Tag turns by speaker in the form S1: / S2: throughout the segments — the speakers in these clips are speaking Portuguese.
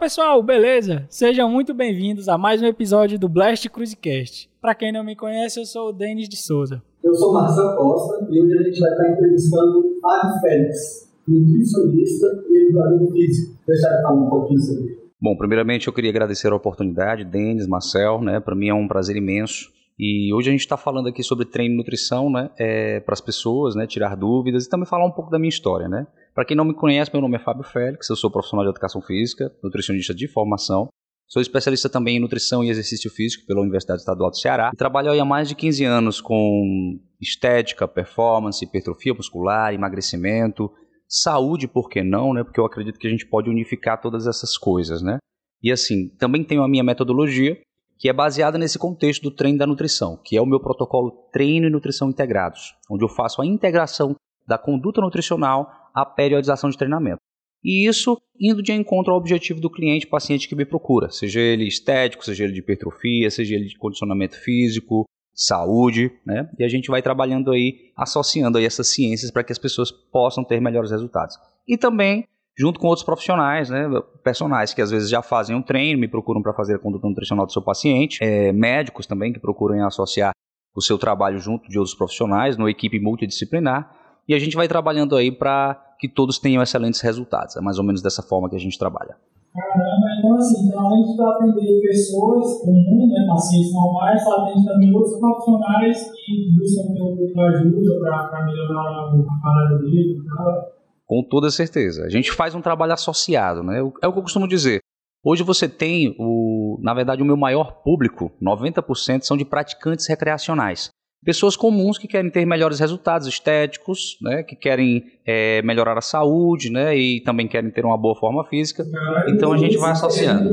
S1: pessoal, beleza? Sejam muito bem-vindos a mais um episódio do Blast Cruisecast. Para quem não me conhece, eu sou o Denis de Souza.
S2: Eu sou Marcelo Costa e hoje a gente vai estar entrevistando Fábio Félix, nutricionista e educador físico. Deixa eu falar um pouquinho sobre ele.
S3: Bom, primeiramente eu queria agradecer a oportunidade, Denis, Marcel, né? Para mim é um prazer imenso. E hoje a gente está falando aqui sobre treino e nutrição, né? É, para as pessoas, né? Tirar dúvidas e também falar um pouco da minha história, né? Para quem não me conhece, meu nome é Fábio Félix, eu sou profissional de educação física, nutricionista de formação. Sou especialista também em nutrição e exercício físico pela Universidade Estadual do Ceará. E trabalho há mais de 15 anos com estética, performance, hipertrofia muscular, emagrecimento, saúde, por que não, né? Porque eu acredito que a gente pode unificar todas essas coisas, né? E assim, também tenho a minha metodologia, que é baseada nesse contexto do treino da nutrição, que é o meu protocolo Treino e Nutrição Integrados, onde eu faço a integração da conduta nutricional a periodização de treinamento. E isso indo de encontro ao objetivo do cliente, paciente que me procura, seja ele estético, seja ele de hipertrofia, seja ele de condicionamento físico, saúde, né? E a gente vai trabalhando aí, associando aí essas ciências para que as pessoas possam ter melhores resultados. E também junto com outros profissionais, né, personagens que às vezes já fazem um treino, me procuram para fazer a conduta nutricional do seu paciente, é, médicos também que procuram associar o seu trabalho junto de outros profissionais, numa equipe multidisciplinar, e a gente vai trabalhando aí para que todos tenham excelentes resultados. É mais ou menos dessa forma que a gente trabalha.
S2: Caramba, então assim, então além de atender pessoas comuns, né, pacientes normais, atende também outros profissionais que buscam ter ajuda para melhorar a parada dele e tal.
S3: Com toda certeza. A gente faz um trabalho associado, né? É o que eu costumo dizer. Hoje você tem, o, na verdade, o meu maior público, 90% são de praticantes recreacionais pessoas comuns que querem ter melhores resultados estéticos, né, que querem é, melhorar a saúde, né, e também querem ter uma boa forma física. Então a gente vai associando.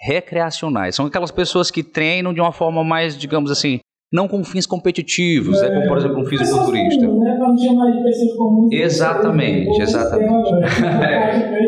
S3: Recreacionais são aquelas pessoas que treinam de uma forma mais, digamos assim, não com fins competitivos, é, né, como por exemplo um fisiculturista. Né, exatamente, exatamente.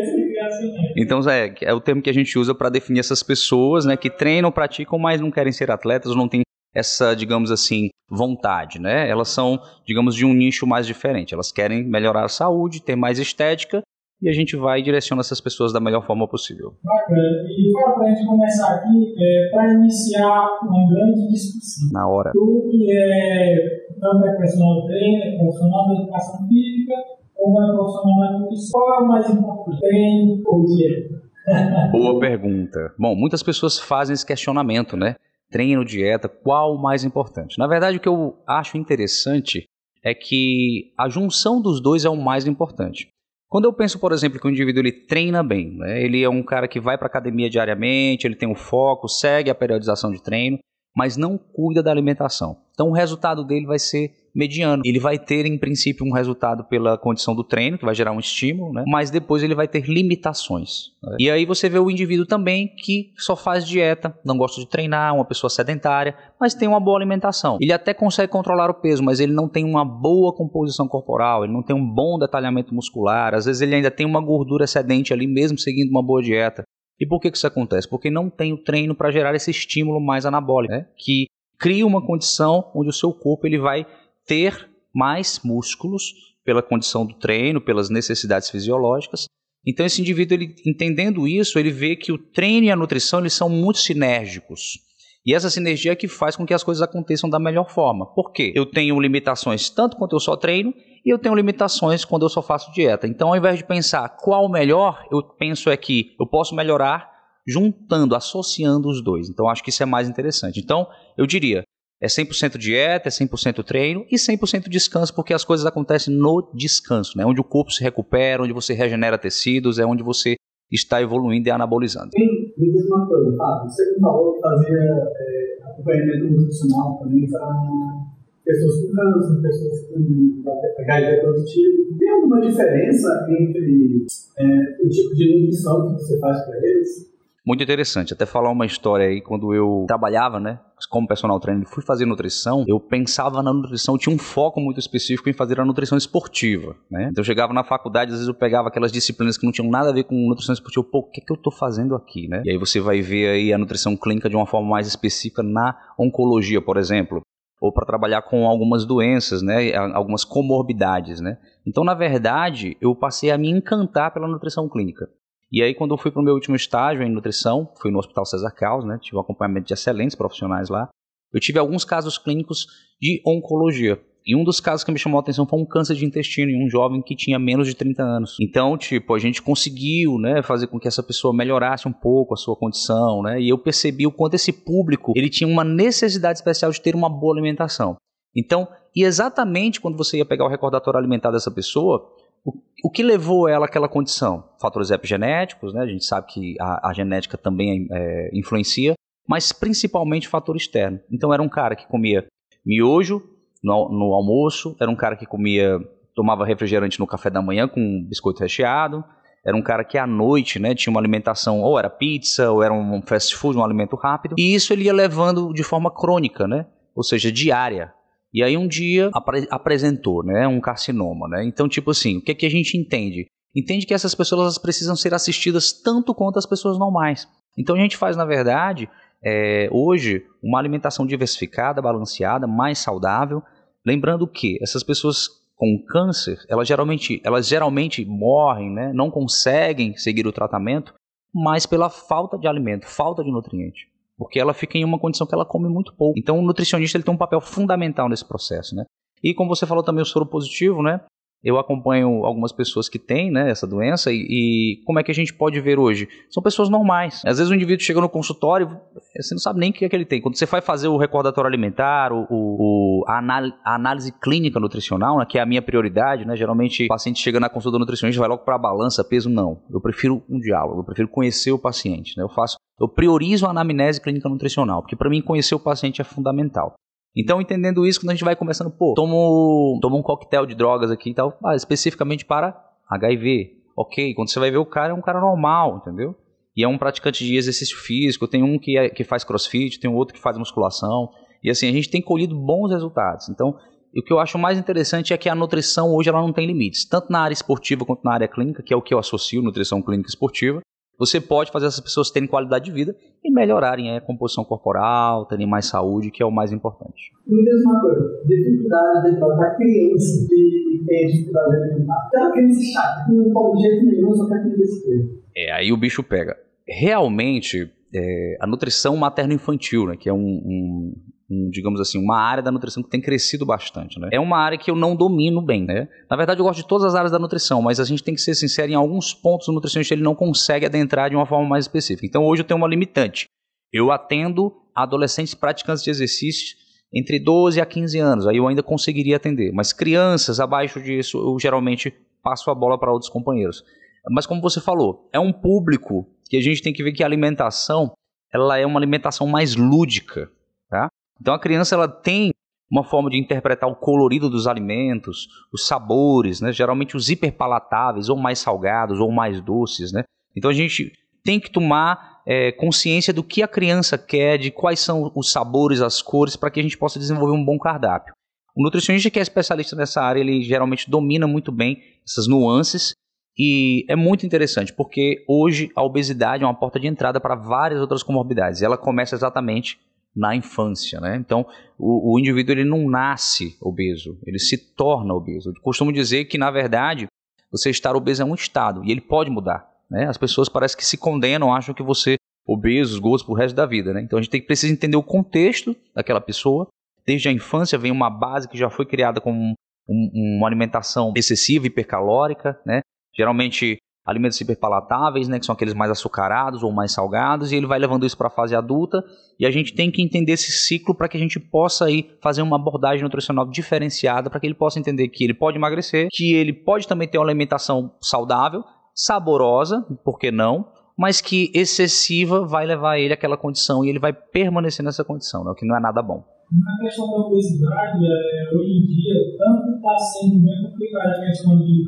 S3: Então é, é o termo que a gente usa para definir essas pessoas, né, que treinam, praticam, mas não querem ser atletas, não têm essa, digamos assim, vontade, né? Elas são, digamos, de um nicho mais diferente. Elas querem melhorar a saúde, ter mais estética e a gente vai direcionar essas pessoas da melhor forma possível.
S2: Bacana. E para a gente começar aqui, é, para iniciar uma grande discussão.
S3: Na hora.
S2: Tu que é tanto é personal trainer, profissional da educação física, ou é profissional da nutrição, qual é o mais importante? Treino ou dieta?
S3: Boa pergunta. Bom, muitas pessoas fazem esse questionamento, né? treino, dieta, qual o mais importante? Na verdade, o que eu acho interessante é que a junção dos dois é o mais importante. Quando eu penso, por exemplo, que o indivíduo ele treina bem, né? ele é um cara que vai para academia diariamente, ele tem um foco, segue a periodização de treino, mas não cuida da alimentação. Então o resultado dele vai ser mediano. Ele vai ter, em princípio, um resultado pela condição do treino, que vai gerar um estímulo, né? mas depois ele vai ter limitações. Né? E aí você vê o indivíduo também que só faz dieta, não gosta de treinar, uma pessoa sedentária, mas tem uma boa alimentação. Ele até consegue controlar o peso, mas ele não tem uma boa composição corporal, ele não tem um bom detalhamento muscular, às vezes ele ainda tem uma gordura excedente ali, mesmo seguindo uma boa dieta. E por que, que isso acontece? Porque não tem o treino para gerar esse estímulo mais anabólico, né? que cria uma condição onde o seu corpo ele vai ter mais músculos pela condição do treino, pelas necessidades fisiológicas. Então esse indivíduo, ele, entendendo isso, ele vê que o treino e a nutrição eles são muito sinérgicos. E essa sinergia é que faz com que as coisas aconteçam da melhor forma. Por quê? Eu tenho limitações tanto quanto eu só treino e eu tenho limitações quando eu só faço dieta. Então, ao invés de pensar qual o melhor, eu penso é que eu posso melhorar juntando, associando os dois. Então, acho que isso é mais interessante. Então, eu diria, é 100% dieta, é 100% treino e 100% descanso, porque as coisas acontecem no descanso, né? onde o corpo se recupera, onde você regenera tecidos, é onde você está evoluindo e anabolizando.
S2: Me diz uma coisa, Fábio, você me falou que fazia é, acompanhamento nutricional também para pessoas com câncer, pessoas com HIV positivo. Tem alguma diferença entre é, o tipo de nutrição que você faz para eles?
S3: Muito interessante. Até falar uma história aí, quando eu trabalhava, né, como personal trainer, fui fazer nutrição, eu pensava na nutrição, tinha um foco muito específico em fazer a nutrição esportiva, né? Então eu chegava na faculdade, às vezes eu pegava aquelas disciplinas que não tinham nada a ver com nutrição esportiva, pô, o que, é que eu tô fazendo aqui, né? E aí você vai ver aí a nutrição clínica de uma forma mais específica na oncologia, por exemplo, ou para trabalhar com algumas doenças, né, algumas comorbidades, né? Então, na verdade, eu passei a me encantar pela nutrição clínica. E aí, quando eu fui para o meu último estágio em nutrição, fui no Hospital César Carlos, né? Tive um acompanhamento de excelentes profissionais lá. Eu tive alguns casos clínicos de oncologia. E um dos casos que me chamou a atenção foi um câncer de intestino em um jovem que tinha menos de 30 anos. Então, tipo, a gente conseguiu, né, fazer com que essa pessoa melhorasse um pouco a sua condição, né? E eu percebi o quanto esse público, ele tinha uma necessidade especial de ter uma boa alimentação. Então, e exatamente quando você ia pegar o recordatório alimentar dessa pessoa, o, o que levou ela àquela condição? Fatores epigenéticos, né? A gente sabe que a, a genética também é, influencia, mas principalmente fator externo. Então, era um cara que comia miojo, no, no almoço, era um cara que comia, tomava refrigerante no café da manhã com biscoito recheado, era um cara que à noite, né, tinha uma alimentação, ou era pizza, ou era um fast food, um alimento rápido, e isso ele ia levando de forma crônica, né, ou seja, diária. E aí um dia apre apresentou, né, um carcinoma, né, então tipo assim, o que, é que a gente entende? Entende que essas pessoas precisam ser assistidas tanto quanto as pessoas normais. Então a gente faz, na verdade, é, hoje uma alimentação diversificada, balanceada, mais saudável. Lembrando que essas pessoas com câncer, elas geralmente, elas geralmente morrem, né? não conseguem seguir o tratamento, mas pela falta de alimento, falta de nutriente. Porque ela fica em uma condição que ela come muito pouco. Então o nutricionista ele tem um papel fundamental nesse processo. Né? E como você falou também o soro positivo, né? Eu acompanho algumas pessoas que têm né, essa doença e, e, como é que a gente pode ver hoje? São pessoas normais. Às vezes o indivíduo chega no consultório, você não sabe nem o que é que ele tem. Quando você vai fazer o recordatório alimentar, o, o a, a, análise clínica nutricional, né, que é a minha prioridade, né, geralmente o paciente chega na consulta do nutricionista vai logo para a balança, peso, não. Eu prefiro um diálogo, eu prefiro conhecer o paciente. Né, eu faço, eu priorizo a anamnese clínica nutricional, porque para mim conhecer o paciente é fundamental. Então, entendendo isso, quando a gente vai começando, pô, tomo, tomo um coquetel de drogas aqui e tal, ah, especificamente para HIV. Ok, quando você vai ver o cara, é um cara normal, entendeu? E é um praticante de exercício físico, tem um que, é, que faz crossfit, tem outro que faz musculação. E assim, a gente tem colhido bons resultados. Então, o que eu acho mais interessante é que a nutrição hoje ela não tem limites, tanto na área esportiva quanto na área clínica, que é o que eu associo nutrição clínica esportiva, você pode fazer essas pessoas terem qualidade de vida e melhorarem a composição corporal, terem mais saúde, que é o mais importante.
S2: Me diz uma coisa, dificuldade de tratar criança que tem dificuldade alimentar. Aquela criança chata que não come de jeito nenhum, só quer comer besteira.
S3: É, aí o bicho pega. Realmente, é, a nutrição materno-infantil, né, que é um, um, um, digamos assim, uma área da nutrição que tem crescido bastante, né? É uma área que eu não domino bem, né? Na verdade, eu gosto de todas as áreas da nutrição, mas a gente tem que ser sincero, em alguns pontos o nutricionista ele não consegue adentrar de uma forma mais específica. Então, hoje eu tenho uma limitante. Eu atendo adolescentes praticantes de exercícios entre 12 a 15 anos, aí eu ainda conseguiria atender. Mas crianças abaixo disso, eu geralmente passo a bola para outros companheiros. Mas como você falou, é um público que a gente tem que ver que a alimentação, ela é uma alimentação mais lúdica, tá? Então a criança ela tem uma forma de interpretar o colorido dos alimentos, os sabores, né? geralmente os hiperpalatáveis, ou mais salgados, ou mais doces. Né? Então a gente tem que tomar é, consciência do que a criança quer, de quais são os sabores, as cores, para que a gente possa desenvolver um bom cardápio. O nutricionista que é especialista nessa área, ele geralmente domina muito bem essas nuances e é muito interessante, porque hoje a obesidade é uma porta de entrada para várias outras comorbidades. Ela começa exatamente na infância, né? Então, o, o, indivíduo ele não nasce obeso, ele se torna obeso. Eu costumo dizer que, na verdade, você estar obeso é um estado e ele pode mudar, né? As pessoas parecem que se condenam, acham que você obeso, gosto pro resto da vida, né? Então a gente tem precisa entender o contexto daquela pessoa. Desde a infância vem uma base que já foi criada com um, um, uma alimentação excessiva, hipercalórica, né? Geralmente alimentos hiperpalatáveis, né, que são aqueles mais açucarados ou mais salgados, e ele vai levando isso para a fase adulta, e a gente tem que entender esse ciclo para que a gente possa aí fazer uma abordagem nutricional diferenciada, para que ele possa entender que ele pode emagrecer, que ele pode também ter uma alimentação saudável, saborosa, por que não, mas que excessiva vai levar ele àquela condição e ele vai permanecer nessa condição, né, o que não é nada bom.
S4: Na questão da obesidade, é, hoje em dia, tanto está sendo bem complicada a questão de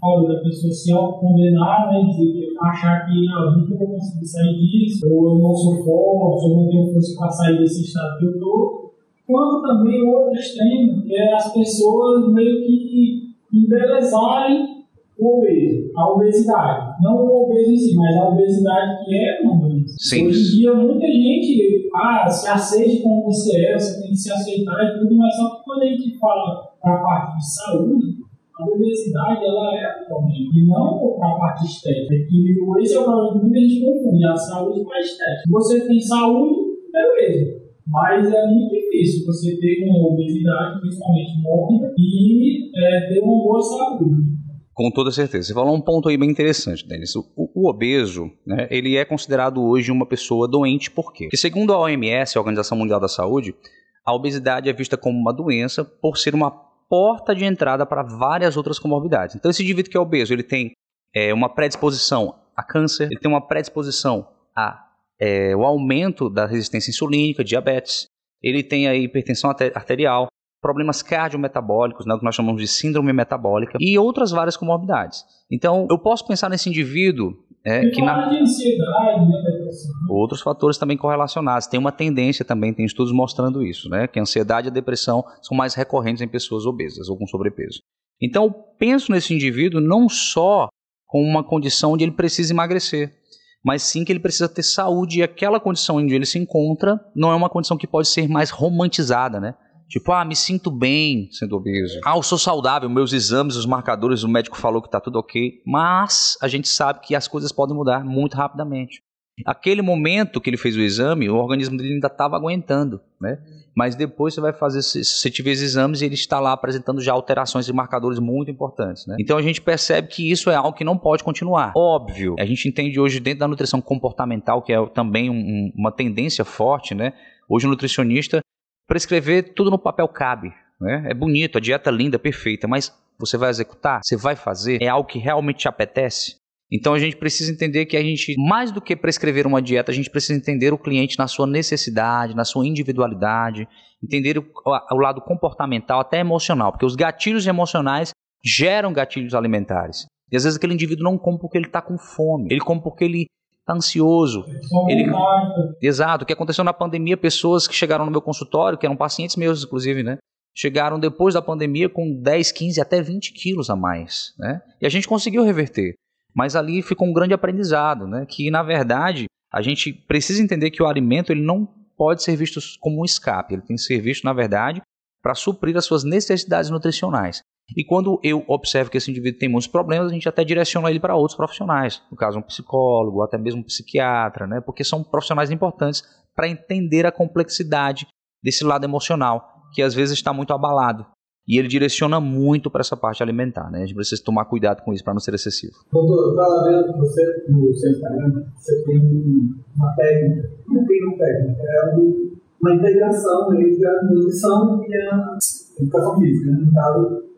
S4: fala da pessoa se autocondenar, né, dizer, achar que ah, eu nunca vou conseguir sair disso, ou eu não sou forte, ou não tenho força para sair desse estado que eu estou. Quanto também o outro extremo, que é as pessoas meio que embelezarem o obeso, a obesidade. Não o obeso em si, mas a obesidade que é uma doença. Sim. Hoje em dia, muita gente ah, se aceite como você é, você tem que se aceitar e tudo, mas só que quando a gente fala para a parte de saúde, a obesidade ela é um problema, e não a parte estética. E esse é o problema que muita gente confunde, a saúde com a estética. Você tem saúde, beleza. Mas é muito difícil você ter uma obesidade, principalmente mórbida, e é, ter uma boa saúde.
S3: Com toda certeza. Você falou um ponto aí bem interessante, Denis. O, o, obeso, né, ele é considerado hoje uma pessoa doente por quê? Porque segundo a OMS, a Organização Mundial da Saúde, a obesidade é vista como uma doença por ser uma porta de entrada para várias outras comorbidades. Então esse indivíduo que é obeso, ele tem é, uma predisposição a câncer, ele tem uma predisposição a é, o aumento da resistência insulínica, diabetes, ele tem a hipertensão arterial, problemas cardiometabólicos, né, o que nós chamamos de síndrome metabólica, e outras várias comorbidades. Então, eu posso pensar nesse indivíduo é,
S4: que na... de ansiedade, né,
S3: Outros fatores também correlacionados. Tem uma tendência também, tem estudos mostrando isso, né? Que a ansiedade e a depressão são mais recorrentes em pessoas obesas ou com sobrepeso. Então, eu penso nesse indivíduo não só com uma condição onde ele precisa emagrecer, mas sim que ele precisa ter saúde e aquela condição onde ele se encontra não é uma condição que pode ser mais romantizada, né? Tipo, ah, me sinto bem sendo obeso. Ah, eu sou saudável, meus exames, os marcadores, o médico falou que tá tudo ok. Mas a gente sabe que as coisas podem mudar muito rapidamente. Aquele momento que ele fez o exame, o organismo dele ainda estava aguentando, né? Mas depois você vai fazer, se você tiver os exames, ele está lá apresentando já alterações de marcadores muito importantes, né? Então a gente percebe que isso é algo que não pode continuar. Óbvio, a gente entende hoje dentro da nutrição comportamental, que é também um, uma tendência forte, né? Hoje o nutricionista prescrever tudo no papel cabe. Né? É bonito, a dieta é linda, perfeita, mas você vai executar? Você vai fazer? É algo que realmente te apetece? Então a gente precisa entender que a gente, mais do que prescrever uma dieta, a gente precisa entender o cliente na sua necessidade, na sua individualidade, entender o, o lado comportamental, até emocional, porque os gatilhos emocionais geram gatilhos alimentares. E às vezes aquele indivíduo não come porque ele está com fome, ele come porque ele está ansioso. Ele... Exato. O que aconteceu na pandemia, pessoas que chegaram no meu consultório, que eram pacientes meus, inclusive, né? Chegaram depois da pandemia com 10, 15, até 20 quilos a mais, né? E a gente conseguiu reverter. Mas ali ficou um grande aprendizado, né? Que, na verdade, a gente precisa entender que o alimento ele não pode ser visto como um escape. Ele tem que ser visto, na verdade, para suprir as suas necessidades nutricionais. E quando eu observo que esse indivíduo tem muitos problemas, a gente até direciona ele para outros profissionais, no caso um psicólogo, ou até mesmo um psiquiatra, né? porque são profissionais importantes para entender a complexidade desse lado emocional, que às vezes está muito abalado. E ele direciona muito para essa parte alimentar, né? A gente precisa tomar cuidado com isso para não ser excessivo.
S2: Doutor, estava vendo você, no seu Instagram, você tem uma técnica, não tem uma técnica, é uma integração entre a nutrição e a educação física, né? no caso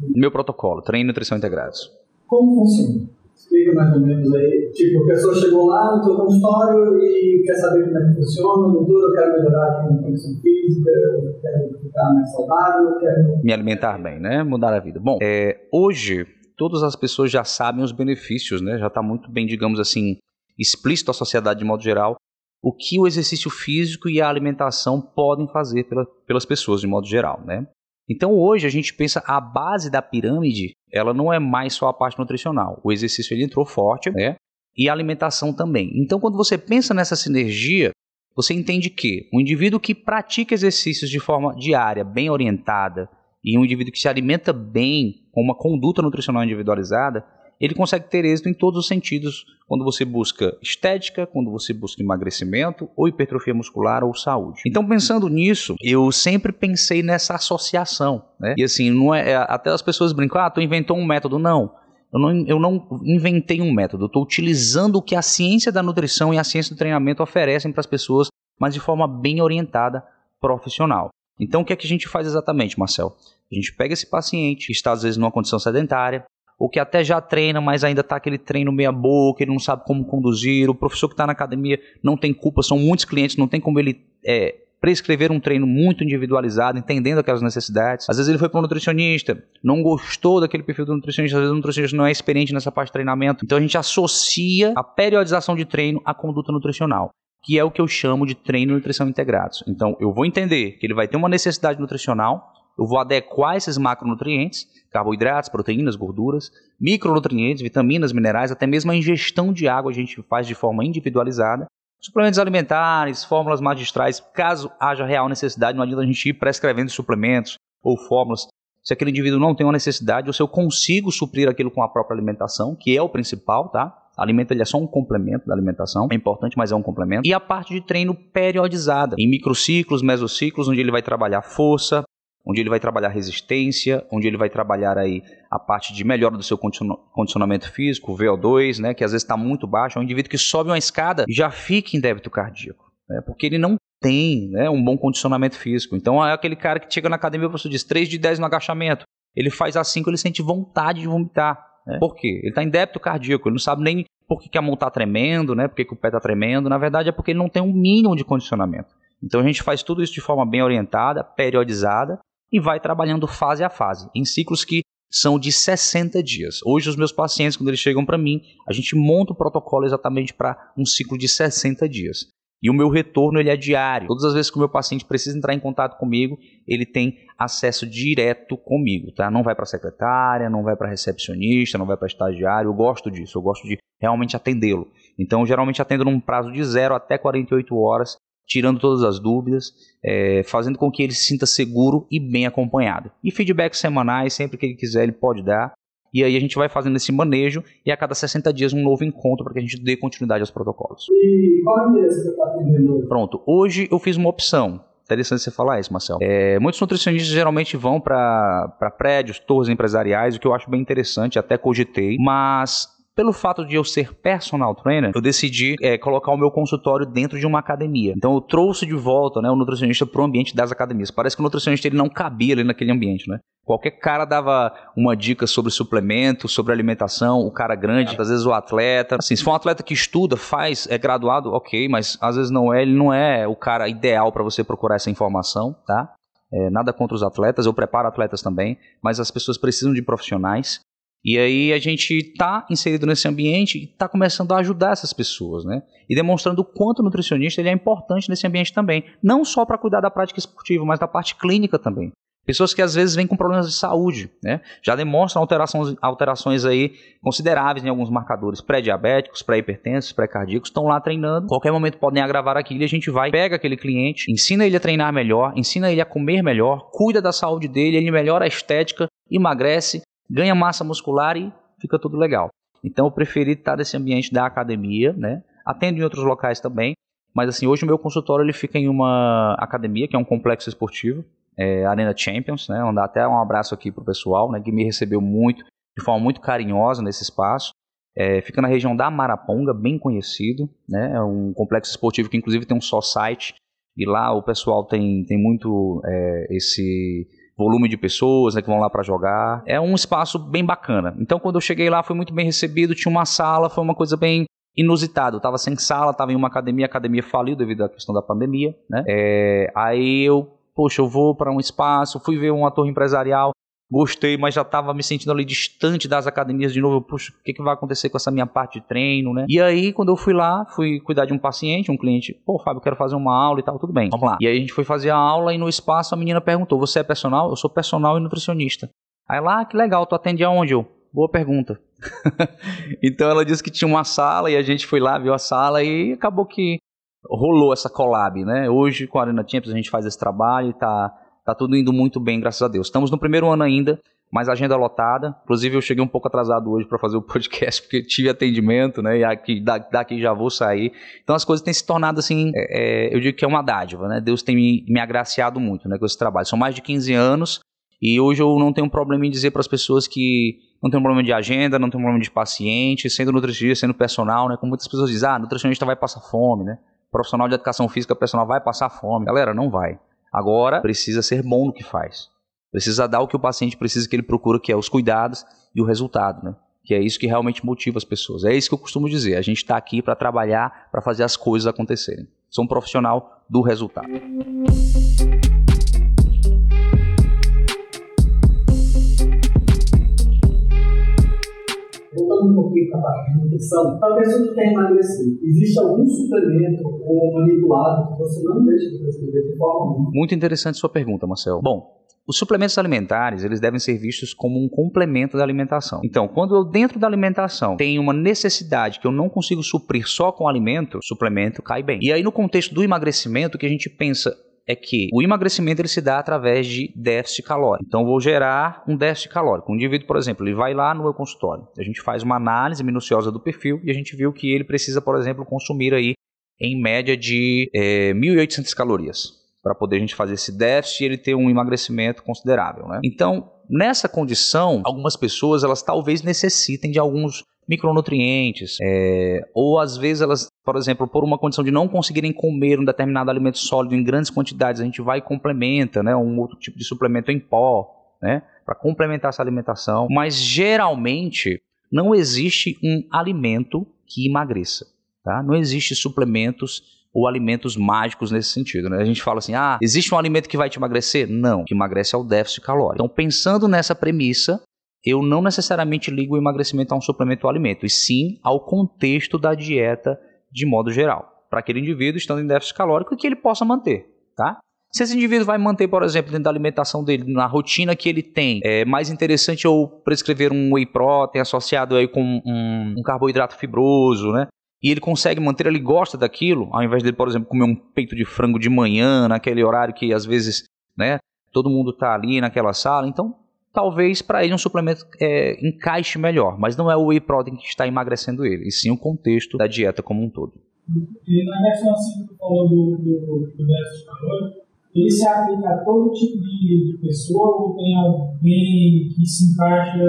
S3: meu protocolo, treino e nutrição integrados.
S2: Como funciona? Explica mais ou menos aí. Tipo, a pessoa chegou lá no seu consultório e quer saber como é que funciona, doutor, eu quero melhorar a minha condição física, eu quero ficar mais saudável, eu quero...
S3: Me alimentar bem, né? Mudar a vida. Bom, é, hoje todas as pessoas já sabem os benefícios, né? Já está muito bem, digamos assim, explícito à sociedade de modo geral, o que o exercício físico e a alimentação podem fazer pela, pelas pessoas de modo geral, né? Então hoje a gente pensa a base da pirâmide, ela não é mais só a parte nutricional. O exercício ele entrou forte, né? E a alimentação também. Então quando você pensa nessa sinergia, você entende que um indivíduo que pratica exercícios de forma diária, bem orientada, e um indivíduo que se alimenta bem, com uma conduta nutricional individualizada, ele consegue ter êxito em todos os sentidos quando você busca estética, quando você busca emagrecimento, ou hipertrofia muscular ou saúde. Então, pensando nisso, eu sempre pensei nessa associação, né? E assim, não é, é até as pessoas brincam, ah, tu inventou um método. Não, eu não, eu não inventei um método, estou utilizando o que a ciência da nutrição e a ciência do treinamento oferecem para as pessoas, mas de forma bem orientada, profissional. Então, o que é que a gente faz exatamente, Marcel? A gente pega esse paciente que está, às vezes, numa condição sedentária, ou que até já treina, mas ainda está aquele treino meia boca, ele não sabe como conduzir, o professor que está na academia não tem culpa, são muitos clientes, não tem como ele é, prescrever um treino muito individualizado, entendendo aquelas necessidades. Às vezes ele foi para um nutricionista, não gostou daquele perfil do nutricionista, às vezes o nutricionista não é experiente nessa parte de treinamento. Então a gente associa a periodização de treino à conduta nutricional que é o que eu chamo de treino e nutrição integrados. Então, eu vou entender que ele vai ter uma necessidade nutricional, eu vou adequar esses macronutrientes, carboidratos, proteínas, gorduras, micronutrientes, vitaminas, minerais, até mesmo a ingestão de água a gente faz de forma individualizada. Suplementos alimentares, fórmulas magistrais, caso haja real necessidade, não adianta a gente ir prescrevendo suplementos ou fórmulas se aquele indivíduo não tem uma necessidade, ou se eu consigo suprir aquilo com a própria alimentação, que é o principal, tá? Alimento ele é só um complemento da alimentação, é importante, mas é um complemento. E a parte de treino periodizada, em microciclos, mesociclos, onde ele vai trabalhar força, onde ele vai trabalhar resistência, onde ele vai trabalhar aí a parte de melhora do seu condicionamento físico, o VO2, né, que às vezes está muito baixo, é um indivíduo que sobe uma escada e já fica em débito cardíaco, né, porque ele não tem né, um bom condicionamento físico. Então é aquele cara que chega na academia, o professor diz 3 de 10 no agachamento, ele faz assim que ele sente vontade de vomitar. Né? Por quê? Ele está em débito cardíaco, ele não sabe nem por que, que a mão está tremendo, né? por que, que o pé está tremendo. Na verdade é porque ele não tem um mínimo de condicionamento. Então a gente faz tudo isso de forma bem orientada, periodizada e vai trabalhando fase a fase, em ciclos que são de 60 dias. Hoje, os meus pacientes, quando eles chegam para mim, a gente monta o protocolo exatamente para um ciclo de 60 dias. E o meu retorno ele é diário. Todas as vezes que o meu paciente precisa entrar em contato comigo, ele tem acesso direto comigo, tá? Não vai para secretária, não vai para recepcionista, não vai para estagiário. Eu gosto disso, eu gosto de realmente atendê-lo. Então, eu geralmente atendo num prazo de 0 até 48 horas tirando todas as dúvidas, é, fazendo com que ele se sinta seguro e bem acompanhado. E feedbacks semanais, sempre que ele quiser, ele pode dar. E aí a gente vai fazendo esse manejo e a cada 60 dias um novo encontro para que a gente dê continuidade aos protocolos.
S2: E qual é que está atendendo?
S3: Pronto, hoje eu fiz uma opção. Interessante você falar isso, Marcel. É, muitos nutricionistas geralmente vão para prédios, torres empresariais, o que eu acho bem interessante, até cogitei, mas pelo fato de eu ser personal trainer, eu decidi é, colocar o meu consultório dentro de uma academia. Então eu trouxe de volta né, o nutricionista para o ambiente das academias. Parece que o nutricionista ele não cabia ali naquele ambiente, né? Qualquer cara dava uma dica sobre suplemento, sobre alimentação, o cara grande, às vezes o atleta. Assim, se for um atleta que estuda, faz, é graduado, ok, mas às vezes não é, ele não é o cara ideal para você procurar essa informação, tá? É, nada contra os atletas, eu preparo atletas também, mas as pessoas precisam de profissionais e aí a gente está inserido nesse ambiente e está começando a ajudar essas pessoas, né? E demonstrando o quanto o nutricionista ele é importante nesse ambiente também. Não só para cuidar da prática esportiva, mas da parte clínica também. Pessoas que às vezes vêm com problemas de saúde, né? Já demonstram alterações, alterações aí consideráveis em alguns marcadores pré-diabéticos, pré-hipertensos, pré-cardíacos, estão lá treinando. Qualquer momento podem agravar aquilo e a gente vai, pega aquele cliente, ensina ele a treinar melhor, ensina ele a comer melhor, cuida da saúde dele, ele melhora a estética, emagrece, ganha massa muscular e fica tudo legal. Então eu preferi estar nesse ambiente da academia, né? Atendo em outros locais também, mas assim, hoje o meu consultório ele fica em uma academia, que é um complexo esportivo, é, Arena Champions, né? Mandar até um abraço aqui pro pessoal, né? Que me recebeu muito, de forma muito carinhosa nesse espaço. É, fica na região da Maraponga, bem conhecido, né? É um complexo esportivo que inclusive tem um só site e lá o pessoal tem, tem muito é, esse volume de pessoas né, que vão lá para jogar. É um espaço bem bacana. Então, quando eu cheguei lá, fui muito bem recebido. Tinha uma sala, foi uma coisa bem inusitada. Eu tava sem sala, tava em uma academia, a academia faliu devido à questão da pandemia, né? É, aí eu, poxa, eu vou para um espaço, fui ver uma torre empresarial, gostei, mas já estava me sentindo ali distante das academias de novo. Puxa, o que, que vai acontecer com essa minha parte de treino, né? E aí, quando eu fui lá, fui cuidar de um paciente, um cliente, pô, Fábio, quero fazer uma aula e tal, tudo bem, vamos lá. E aí a gente foi fazer a aula e no espaço a menina perguntou: Você é personal? Eu sou personal e nutricionista. Aí lá, ah, que legal, tu atende aonde? Eu, boa pergunta. então ela disse que tinha uma sala e a gente foi lá, viu a sala e acabou que rolou essa collab, né? Hoje com a Arena Champions a gente faz esse trabalho e tá Tá tudo indo muito bem, graças a Deus. Estamos no primeiro ano ainda, mas agenda lotada. Inclusive, eu cheguei um pouco atrasado hoje para fazer o podcast, porque tive atendimento, né? E aqui, daqui já vou sair. Então, as coisas têm se tornado assim, é, é, eu digo que é uma dádiva, né? Deus tem me, me agraciado muito né, com esse trabalho. São mais de 15 anos e hoje eu não tenho problema em dizer para as pessoas que não tem problema de agenda, não tem problema de paciente, sendo nutricionista, sendo personal, né? Como muitas pessoas dizem, ah, nutricionista vai passar fome, né? Profissional de educação física, personal vai passar fome. Galera, não vai. Agora, precisa ser bom no que faz. Precisa dar o que o paciente precisa que ele procura, que é os cuidados e o resultado, né? Que é isso que realmente motiva as pessoas. É isso que eu costumo dizer. A gente está aqui para trabalhar, para fazer as coisas acontecerem. Sou um profissional do resultado.
S2: Voltando um pouquinho para a parte de nutrição, para a pessoa que quer emagrecer, existe algum suplemento ou manipulado que você não deixa de prescrever de forma alguma?
S3: Muito interessante sua pergunta, Marcel. Bom, os suplementos alimentares, eles devem ser vistos como um complemento da alimentação. Então, quando eu dentro da alimentação tenho uma necessidade que eu não consigo suprir só com alimento, suplemento cai bem. E aí no contexto do emagrecimento, que a gente pensa é que o emagrecimento ele se dá através de déficit calórico. Então, vou gerar um déficit calórico. Um indivíduo, por exemplo, ele vai lá no meu consultório, a gente faz uma análise minuciosa do perfil e a gente viu que ele precisa, por exemplo, consumir aí em média de é, eh, 1.800 calorias para poder a gente fazer esse déficit e ele ter um emagrecimento considerável. Né? Então, nessa condição, algumas pessoas elas talvez necessitem de alguns micronutrientes, é, ou às vezes elas, por exemplo, por uma condição de não conseguirem comer um determinado alimento sólido em grandes quantidades, a gente vai e complementa, né, um outro tipo de suplemento em pó, né, para complementar essa alimentação. Mas geralmente não existe um alimento que emagreça, tá? Não existe suplementos ou alimentos mágicos nesse sentido. Né? A gente fala assim: ah, existe um alimento que vai te emagrecer? Não, o que emagrece é o déficit calórico. Então, pensando nessa premissa, eu não necessariamente ligo o emagrecimento a um suplemento ou alimento, e sim ao contexto da dieta de modo geral, para aquele indivíduo estando em déficit calórico e que ele possa manter, tá? Se esse indivíduo vai manter, por exemplo, dentro da alimentação dele, na rotina que ele tem, é mais interessante eu prescrever um whey protein associado aí com um, um carboidrato fibroso, né? E ele consegue manter, ele gosta daquilo, ao invés de, por exemplo, comer um peito de frango de manhã, naquele horário que às vezes, né, todo mundo está ali naquela sala, então talvez para ele um suplemento é, encaixe melhor, mas não é o whey protein que está emagrecendo ele, e sim o contexto da dieta como um todo.
S4: E na questão assim que falou do, do, do déficit calórico, ele se aplica a todo tipo de, de pessoa ou tem alguém que se encaixa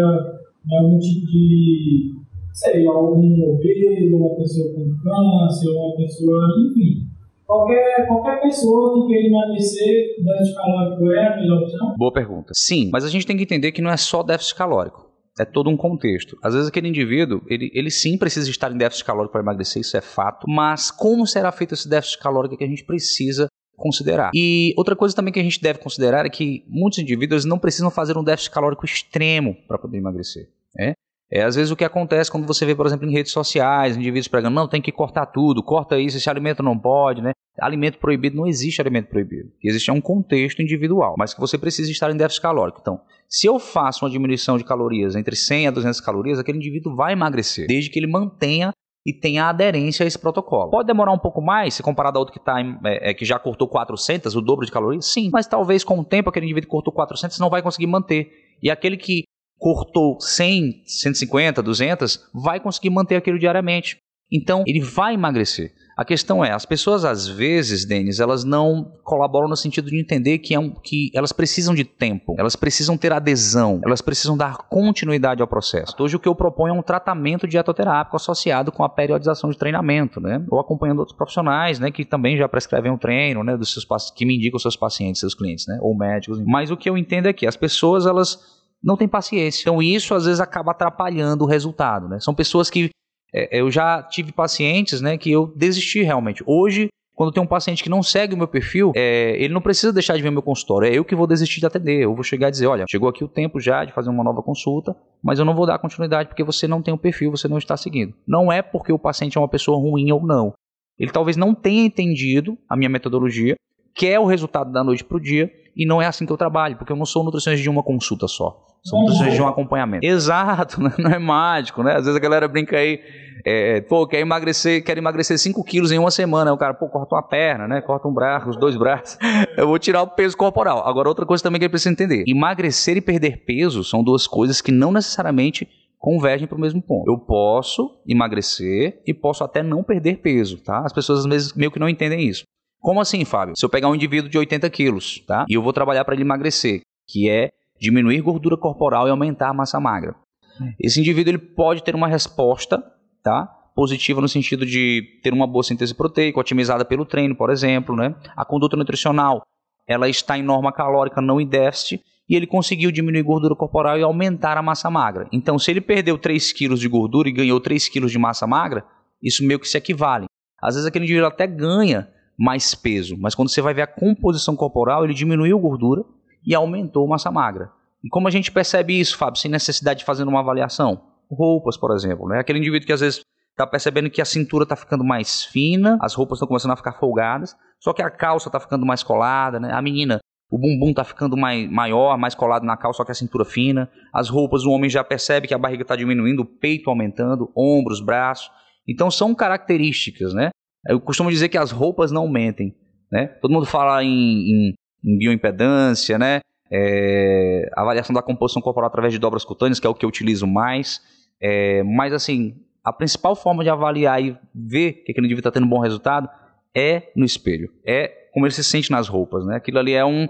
S4: em algum tipo de sei, algum obeso, uma pessoa com câncer, uma pessoa, enfim. Qualquer, qualquer pessoa que queira emagrecer, déficit calórico é a melhor opção?
S3: Boa pergunta. Sim, mas a gente tem que entender que não é só déficit calórico. É todo um contexto. Às vezes aquele indivíduo, ele, ele sim precisa estar em déficit calórico para emagrecer, isso é fato. Mas como será feito esse déficit calórico que a gente precisa considerar. E outra coisa também que a gente deve considerar é que muitos indivíduos não precisam fazer um déficit calórico extremo para poder emagrecer. É? É, às vezes o que acontece quando você vê, por exemplo, em redes sociais, indivíduos pregando, não, tem que cortar tudo, corta isso, esse alimento não pode, né? Alimento proibido, não existe alimento proibido. Existe um contexto individual, mas que você precisa estar em déficit calórico. Então, se eu faço uma diminuição de calorias entre 100 a 200 calorias, aquele indivíduo vai emagrecer, desde que ele mantenha e tenha aderência a esse protocolo. Pode demorar um pouco mais, se comparado a outro que, tá, é, é, que já cortou 400, o dobro de calorias? Sim, mas talvez com o tempo aquele indivíduo que cortou 400 não vai conseguir manter. E aquele que cortou 100, 150, 200, vai conseguir manter aquilo diariamente. Então, ele vai emagrecer. A questão é, as pessoas às vezes, Denis, elas não colaboram no sentido de entender que, é um, que elas precisam de tempo, elas precisam ter adesão, elas precisam dar continuidade ao processo. Hoje o que eu proponho é um tratamento dietoterápico associado com a periodização de treinamento, né? Ou acompanhando outros profissionais, né, que também já prescrevem um treino, né, dos seus que me indicam os seus pacientes, seus clientes, né, ou médicos. Mas o que eu entendo é que as pessoas elas não tem paciência. Então isso às vezes acaba atrapalhando o resultado. Né? São pessoas que é, eu já tive pacientes né, que eu desisti realmente. Hoje, quando tem um paciente que não segue o meu perfil, é, ele não precisa deixar de ver meu consultório. É eu que vou desistir de atender. Eu vou chegar e dizer: olha, chegou aqui o tempo já de fazer uma nova consulta, mas eu não vou dar continuidade porque você não tem o perfil, você não está seguindo. Não é porque o paciente é uma pessoa ruim ou não. Ele talvez não tenha entendido a minha metodologia, quer o resultado da noite para o dia, e não é assim que eu trabalho, porque eu não sou nutricionista de uma consulta só. São nutricionistas de um acompanhamento. Exato, né? não é mágico, né? Às vezes a galera brinca aí, é, pô, quer emagrecer, quer emagrecer 5 quilos em uma semana. Aí o cara, pô, corta uma perna, né? Corta um braço, os dois braços. Eu vou tirar o peso corporal. Agora, outra coisa também que ele precisa entender: emagrecer e perder peso são duas coisas que não necessariamente convergem para o mesmo ponto. Eu posso emagrecer e posso até não perder peso, tá? As pessoas às vezes meio que não entendem isso. Como assim, Fábio? Se eu pegar um indivíduo de 80 quilos, tá? E eu vou trabalhar para ele emagrecer, que é diminuir gordura corporal e aumentar a massa magra. Esse indivíduo ele pode ter uma resposta, tá? Positiva no sentido de ter uma boa síntese proteica, otimizada pelo treino, por exemplo, né? A conduta nutricional, ela está em norma calórica, não em déficit, e ele conseguiu diminuir gordura corporal e aumentar a massa magra. Então, se ele perdeu 3 quilos de gordura e ganhou 3 quilos de massa magra, isso meio que se equivale. Às vezes aquele indivíduo até ganha mais peso, mas quando você vai ver a composição corporal, ele diminuiu gordura e aumentou massa magra. E como a gente percebe isso, Fábio, sem necessidade de fazer uma avaliação? Roupas, por exemplo, né? Aquele indivíduo que às vezes está percebendo que a cintura está ficando mais fina, as roupas estão começando a ficar folgadas, só que a calça está ficando mais colada, né? A menina, o bumbum está ficando mais, maior, mais colado na calça, só que a cintura fina. As roupas, o homem já percebe que a barriga está diminuindo, o peito aumentando, ombros, braços. Então são características, né? Eu costumo dizer que as roupas não mentem. né? Todo mundo fala em, em, em bioimpedância, né? É, avaliação da composição corporal através de dobras cutâneas, que é o que eu utilizo mais. É, mas, assim, a principal forma de avaliar e ver que aquele indivíduo está tendo um bom resultado é no espelho. É como ele se sente nas roupas, né? Aquilo ali é um...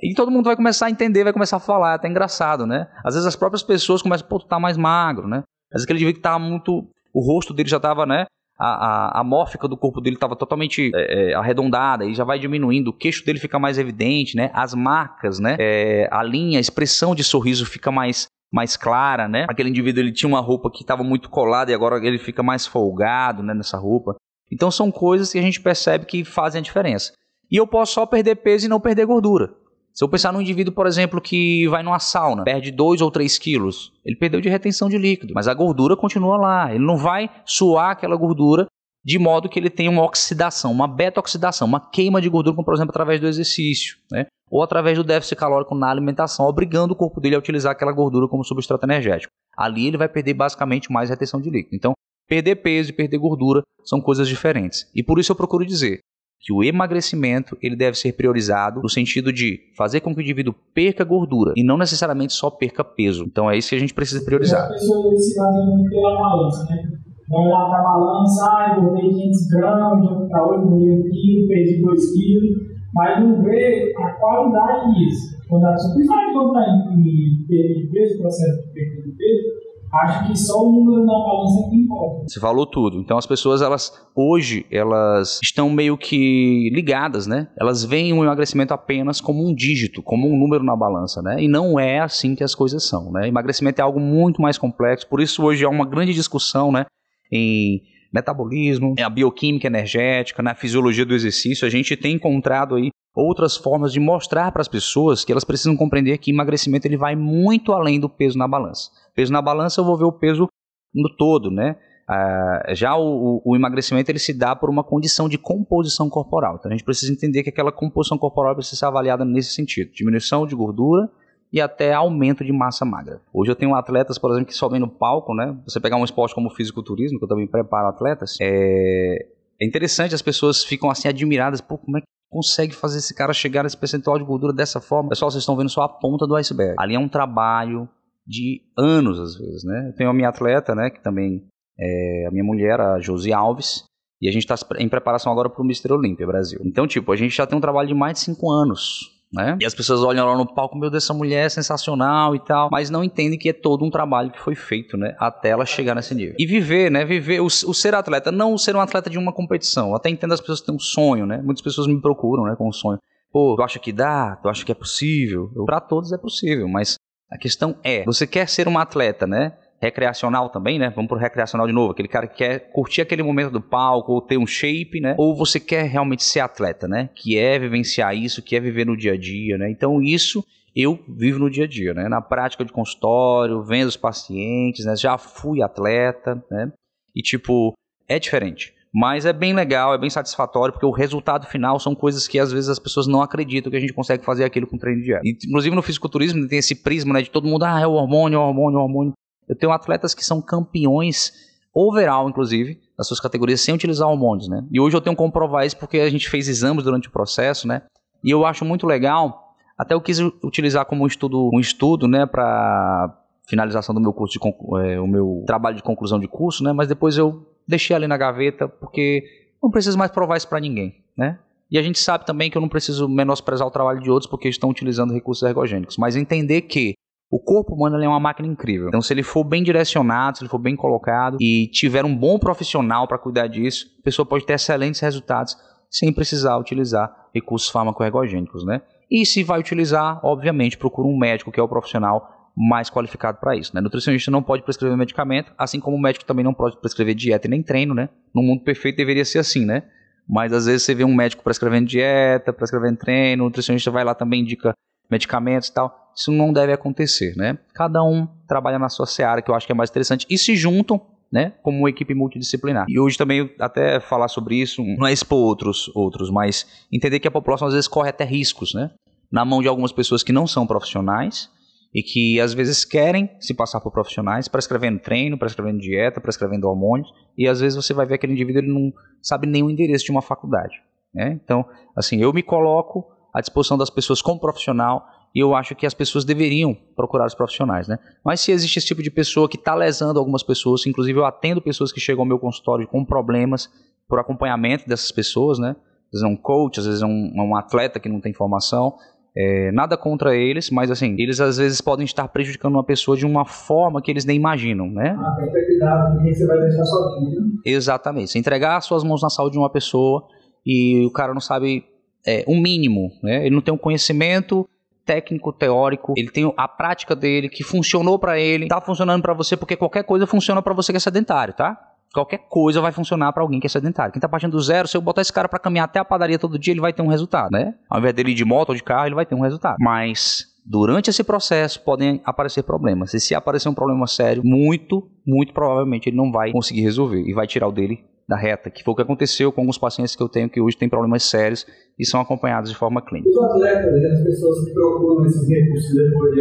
S3: E todo mundo vai começar a entender, vai começar a falar, é até engraçado, né? Às vezes as próprias pessoas começam, pô, tu tá mais magro, né? Às vezes aquele indivíduo que tá muito... O rosto dele já tava, né? A, a, a mórfica do corpo dele estava totalmente é, é, arredondada e já vai diminuindo, o queixo dele fica mais evidente, né? As marcas, né? É, a linha, a expressão de sorriso fica mais mais clara, né? Aquele indivíduo ele tinha uma roupa que estava muito colada e agora ele fica mais folgado, né, nessa roupa. Então são coisas que a gente percebe que fazem a diferença. E eu posso só perder peso e não perder gordura. Se eu pensar num indivíduo, por exemplo, que vai numa sauna, perde 2 ou 3 quilos, ele perdeu de retenção de líquido, mas a gordura continua lá. Ele não vai suar aquela gordura de modo que ele tenha uma oxidação, uma beta-oxidação, uma queima de gordura, como por exemplo através do exercício, né? ou através do déficit calórico na alimentação, obrigando o corpo dele a utilizar aquela gordura como substrato energético. Ali ele vai perder basicamente mais retenção de líquido. Então, perder peso e perder gordura são coisas diferentes. E por isso eu procuro dizer, que o emagrecimento ele deve ser priorizado no sentido de fazer com que o indivíduo perca gordura e não necessariamente só perca peso. Então é isso que a gente precisa priorizar.
S4: A pessoa se muito pela balança, né? Vai lá para a balança, ah, engordei 500 gramas, para hoje, engordei 1 quilo, perdi 2 quilos, mas não vê a qualidade disso. Quando a pessoa, está em perda de peso, processo de perda de peso, acho que só o número na balança que importa.
S3: Você falou tudo. Então as pessoas, elas hoje, elas estão meio que ligadas, né? Elas veem o emagrecimento apenas como um dígito, como um número na balança, né? E não é assim que as coisas são, né? Emagrecimento é algo muito mais complexo, por isso hoje há uma grande discussão, né? Em metabolismo, a bioquímica energética, na fisiologia do exercício, a gente tem encontrado aí outras formas de mostrar para as pessoas que elas precisam compreender que emagrecimento ele vai muito além do peso na balança. Peso na balança eu vou ver o peso no todo, né? Ah, já o, o, emagrecimento ele se dá por uma condição de composição corporal. Então a gente precisa entender que aquela composição corporal precisa ser avaliada nesse sentido: diminuição de gordura e até aumento de massa magra. Hoje eu tenho atletas, por exemplo, que sobem no palco, né? Você pegar um esporte como o fisiculturismo, que eu também preparo atletas, é, é interessante, as pessoas ficam assim admiradas, pô, como é que consegue fazer esse cara chegar nesse percentual de gordura dessa forma? Pessoal, vocês estão vendo só a ponta do iceberg. Ali é um trabalho de anos, às vezes, né? Eu tenho a minha atleta, né, que também é a minha mulher, a Josi Alves, e a gente está em preparação agora para o Mr. Olímpia Brasil. Então, tipo, a gente já tem um trabalho de mais de cinco anos, né? E as pessoas olham lá no palco, meu Deus, essa mulher é sensacional e tal, mas não entendem que é todo um trabalho que foi feito, né? Até ela chegar nesse nível. E viver, né? Viver, o, o ser atleta, não ser um atleta de uma competição. Até entendo as pessoas que têm um sonho, né? Muitas pessoas me procuram, né, com um sonho. Pô, tu acha que dá? Tu acha que é possível? Para todos é possível, mas a questão é, você quer ser um atleta, né? Recreacional também, né? Vamos pro recreacional de novo, aquele cara que quer curtir aquele momento do palco ou ter um shape, né? Ou você quer realmente ser atleta, né? Que é vivenciar isso, que é viver no dia a dia, né? Então isso eu vivo no dia a dia, né? Na prática de consultório, vendo os pacientes, né? Já fui atleta, né? E tipo, é diferente. Mas é bem legal, é bem satisfatório, porque o resultado final são coisas que às vezes as pessoas não acreditam que a gente consegue fazer aquilo com treino diário. Inclusive no fisiculturismo tem esse prisma né, de todo mundo, ah, é o hormônio, é o hormônio, é o hormônio. Eu tenho atletas que são campeões overall, inclusive, das suas categorias, sem utilizar hormônios, né? E hoje eu tenho que comprovar isso porque a gente fez exames durante o processo, né? E eu acho muito legal, até eu quis utilizar como um estudo, um estudo, né, para finalização do meu curso de é, o meu trabalho de conclusão de curso, né? Mas depois eu deixei ali na gaveta porque não preciso mais provar isso para ninguém, né? E a gente sabe também que eu não preciso menosprezar o trabalho de outros porque estão utilizando recursos ergogênicos, mas entender que o corpo humano é uma máquina incrível. Então, se ele for bem direcionado, se ele for bem colocado e tiver um bom profissional para cuidar disso, a pessoa pode ter excelentes resultados sem precisar utilizar recursos farmacoergogênicos, né? E se vai utilizar, obviamente, procura um médico que é o profissional mais qualificado para isso. Né? Nutricionista não pode prescrever medicamento, assim como o médico também não pode prescrever dieta e nem treino, né? No mundo perfeito deveria ser assim, né? Mas às vezes você vê um médico prescrevendo dieta, prescrevendo treino, o nutricionista vai lá também indica medicamentos e tal. Isso não deve acontecer, né? Cada um trabalha na sua seara, que eu acho que é mais interessante, e se juntam né, como uma equipe multidisciplinar. E hoje também até falar sobre isso, não é expor outros, outros, mas entender que a população às vezes corre até riscos, né, na mão de algumas pessoas que não são profissionais e que às vezes querem se passar por profissionais, prescrevendo treino, prescrevendo dieta, prescrevendo hormônios, e às vezes você vai ver aquele indivíduo ele não sabe nem o endereço de uma faculdade. Né? Então, assim, eu me coloco à disposição das pessoas como profissional e eu acho que as pessoas deveriam procurar os profissionais, né? Mas se existe esse tipo de pessoa que está lesando algumas pessoas, inclusive eu atendo pessoas que chegam ao meu consultório com problemas por acompanhamento dessas pessoas, né? Às vezes é um coach, às vezes é um, um atleta que não tem formação. É, nada contra eles, mas assim, eles às vezes podem estar prejudicando uma pessoa de uma forma que eles nem imaginam, né?
S2: Ah, tem que com quem você vai deixar sozinho. Né?
S3: Exatamente. Se entregar suas mãos na saúde de uma pessoa e o cara não sabe é, um mínimo, né? Ele não tem um conhecimento técnico, teórico, ele tem a prática dele que funcionou para ele, tá funcionando para você porque qualquer coisa funciona para você que é sedentário, tá? Qualquer coisa vai funcionar para alguém que é sedentário. Quem tá partindo do zero, se eu botar esse cara para caminhar até a padaria todo dia, ele vai ter um resultado, né? Ao invés dele ir de moto ou de carro, ele vai ter um resultado. Mas durante esse processo podem aparecer problemas. E se aparecer um problema sério, muito, muito provavelmente ele não vai conseguir resolver e vai tirar o dele da reta, que foi o que aconteceu com alguns pacientes que eu tenho que hoje têm problemas sérios e são acompanhados de forma clínica.
S2: Os atletas, as pessoas que procuram esses recursos depois,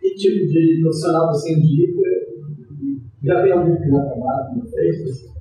S2: que tipo de profissional você indica? Já tem algum que já trabalha com vocês?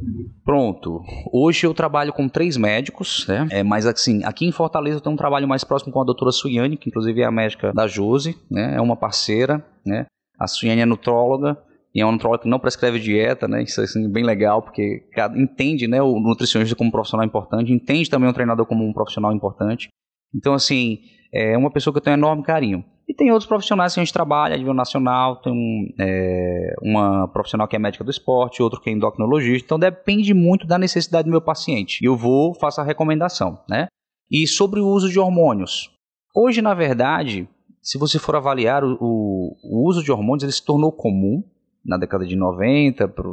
S3: Pronto. Hoje eu trabalho com três médicos, né? É, mas assim, aqui em Fortaleza eu tenho um trabalho mais próximo com a doutora Suiane, que inclusive é a médica da Jose, né? É uma parceira, né? A Suiane é nutróloga, e é um nutrólogo que não prescreve dieta, né? Isso é assim, bem legal, porque entende né, o nutricionista como um profissional importante, entende também o treinador como um profissional importante. Então, assim, é uma pessoa que eu tenho enorme carinho. E tem outros profissionais que a gente trabalha a nível nacional, tem um, é, uma profissional que é médica do esporte, outro que é endocrinologista, então depende muito da necessidade do meu paciente. E eu vou, faço a recomendação, né? E sobre o uso de hormônios. Hoje, na verdade, se você for avaliar o, o, o uso de hormônios, ele se tornou comum, na década de 90 para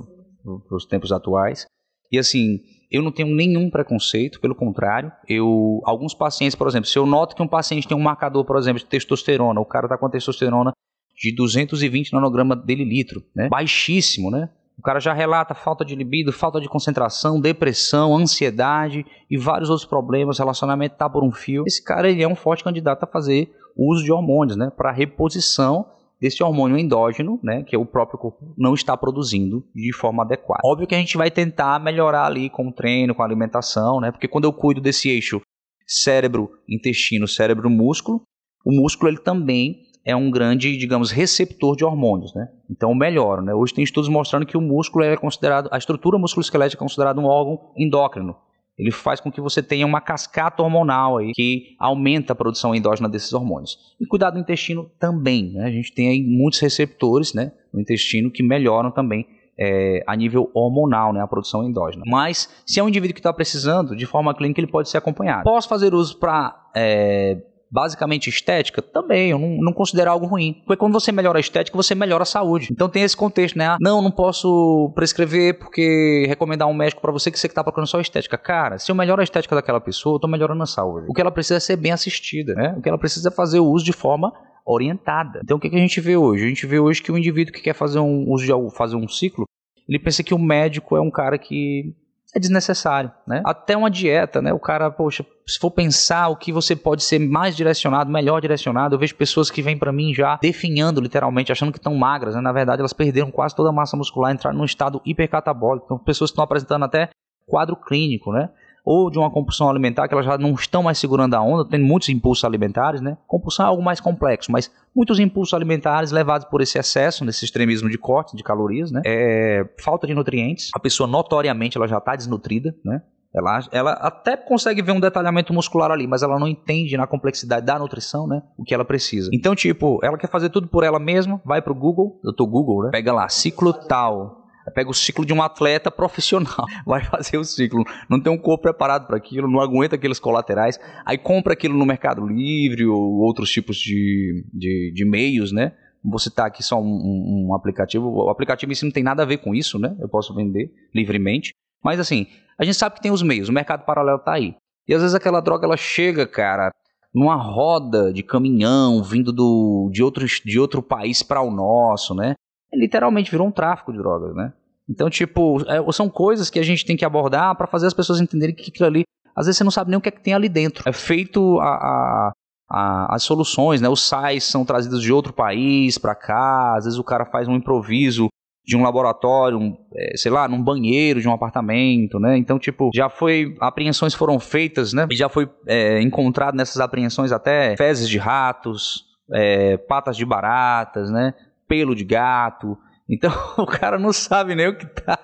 S3: os tempos atuais. E assim, eu não tenho nenhum preconceito, pelo contrário, eu alguns pacientes, por exemplo, se eu noto que um paciente tem um marcador, por exemplo, de testosterona, o cara está com a testosterona de 220 nanograma delilitro, né? Baixíssimo, né? O cara já relata falta de libido, falta de concentração, depressão, ansiedade e vários outros problemas, relacionamento tá por um fio. Esse cara ele é um forte candidato a fazer uso de hormônios, né, para reposição desse hormônio endógeno, né, que o próprio corpo não está produzindo de forma adequada. Óbvio que a gente vai tentar melhorar ali com o treino, com a alimentação, né, porque quando eu cuido desse eixo cérebro, intestino, cérebro, músculo, o músculo ele também é um grande, digamos, receptor de hormônios, né? Então melhora, né? Hoje tem estudos mostrando que o músculo é considerado, a estrutura musculoesquelética é considerada um órgão endócrino. Ele faz com que você tenha uma cascata hormonal aí que aumenta a produção endógena desses hormônios. E cuidar do intestino também, né? A gente tem aí muitos receptores, né, no intestino que melhoram também é, a nível hormonal, né, a produção endógena. Mas se é um indivíduo que está precisando, de forma clínica ele pode ser acompanhado. Posso fazer uso para é, basicamente estética, também, eu não, não considero algo ruim. Porque quando você melhora a estética, você melhora a saúde. Então tem esse contexto, né? Não, não posso prescrever porque recomendar um médico para você que você que tá procurando só estética. Cara, se eu melhoro a estética daquela pessoa, eu tô melhorando a saúde. O que ela precisa é ser bem assistida, né? O que ela precisa é fazer o uso de forma orientada. Então o que, que a gente vê hoje? A gente vê hoje que o indivíduo que quer fazer um uso de fazer um ciclo, ele pensa que o médico é um cara que é desnecessário, né? Até uma dieta, né? O cara, poxa, se for pensar o que você pode ser mais direcionado, melhor direcionado, eu vejo pessoas que vêm para mim já definhando literalmente, achando que estão magras, né? Na verdade, elas perderam quase toda a massa muscular, entraram num estado hipercatabólico. Então, pessoas estão apresentando até quadro clínico, né? Ou de uma compulsão alimentar, que elas já não estão mais segurando a onda, tem muitos impulsos alimentares, né? Compulsão é algo mais complexo, mas muitos impulsos alimentares levados por esse excesso, nesse extremismo de corte de calorias, né? É, falta de nutrientes, a pessoa notoriamente ela já está desnutrida, né? Ela, ela até consegue ver um detalhamento muscular ali, mas ela não entende na complexidade da nutrição, né? O que ela precisa. Então, tipo, ela quer fazer tudo por ela mesma, vai pro Google, tô Google, né? Pega lá, ciclo tal. Pega o ciclo de um atleta profissional, vai fazer o ciclo. Não tem um corpo preparado para aquilo, não aguenta aqueles colaterais. Aí compra aquilo no Mercado Livre ou outros tipos de, de, de meios, né? Vou citar aqui só um, um, um aplicativo. O aplicativo em si não tem nada a ver com isso, né? Eu posso vender livremente. Mas assim, a gente sabe que tem os meios, o mercado paralelo tá aí. E às vezes aquela droga ela chega, cara, numa roda de caminhão vindo do, de, outro, de outro país para o nosso, né? Literalmente virou um tráfico de drogas, né? Então, tipo, é, são coisas que a gente tem que abordar para fazer as pessoas entenderem que aquilo ali, às vezes você não sabe nem o que é que tem ali dentro. É feito a, a, a, as soluções, né? Os sais são trazidos de outro país para cá, às vezes o cara faz um improviso de um laboratório, um, é, sei lá, num banheiro de um apartamento, né? Então, tipo, já foi, apreensões foram feitas, né? E já foi é, encontrado nessas apreensões até fezes de ratos, é, patas de baratas, né? Pelo de gato. Então o cara não sabe nem o que tá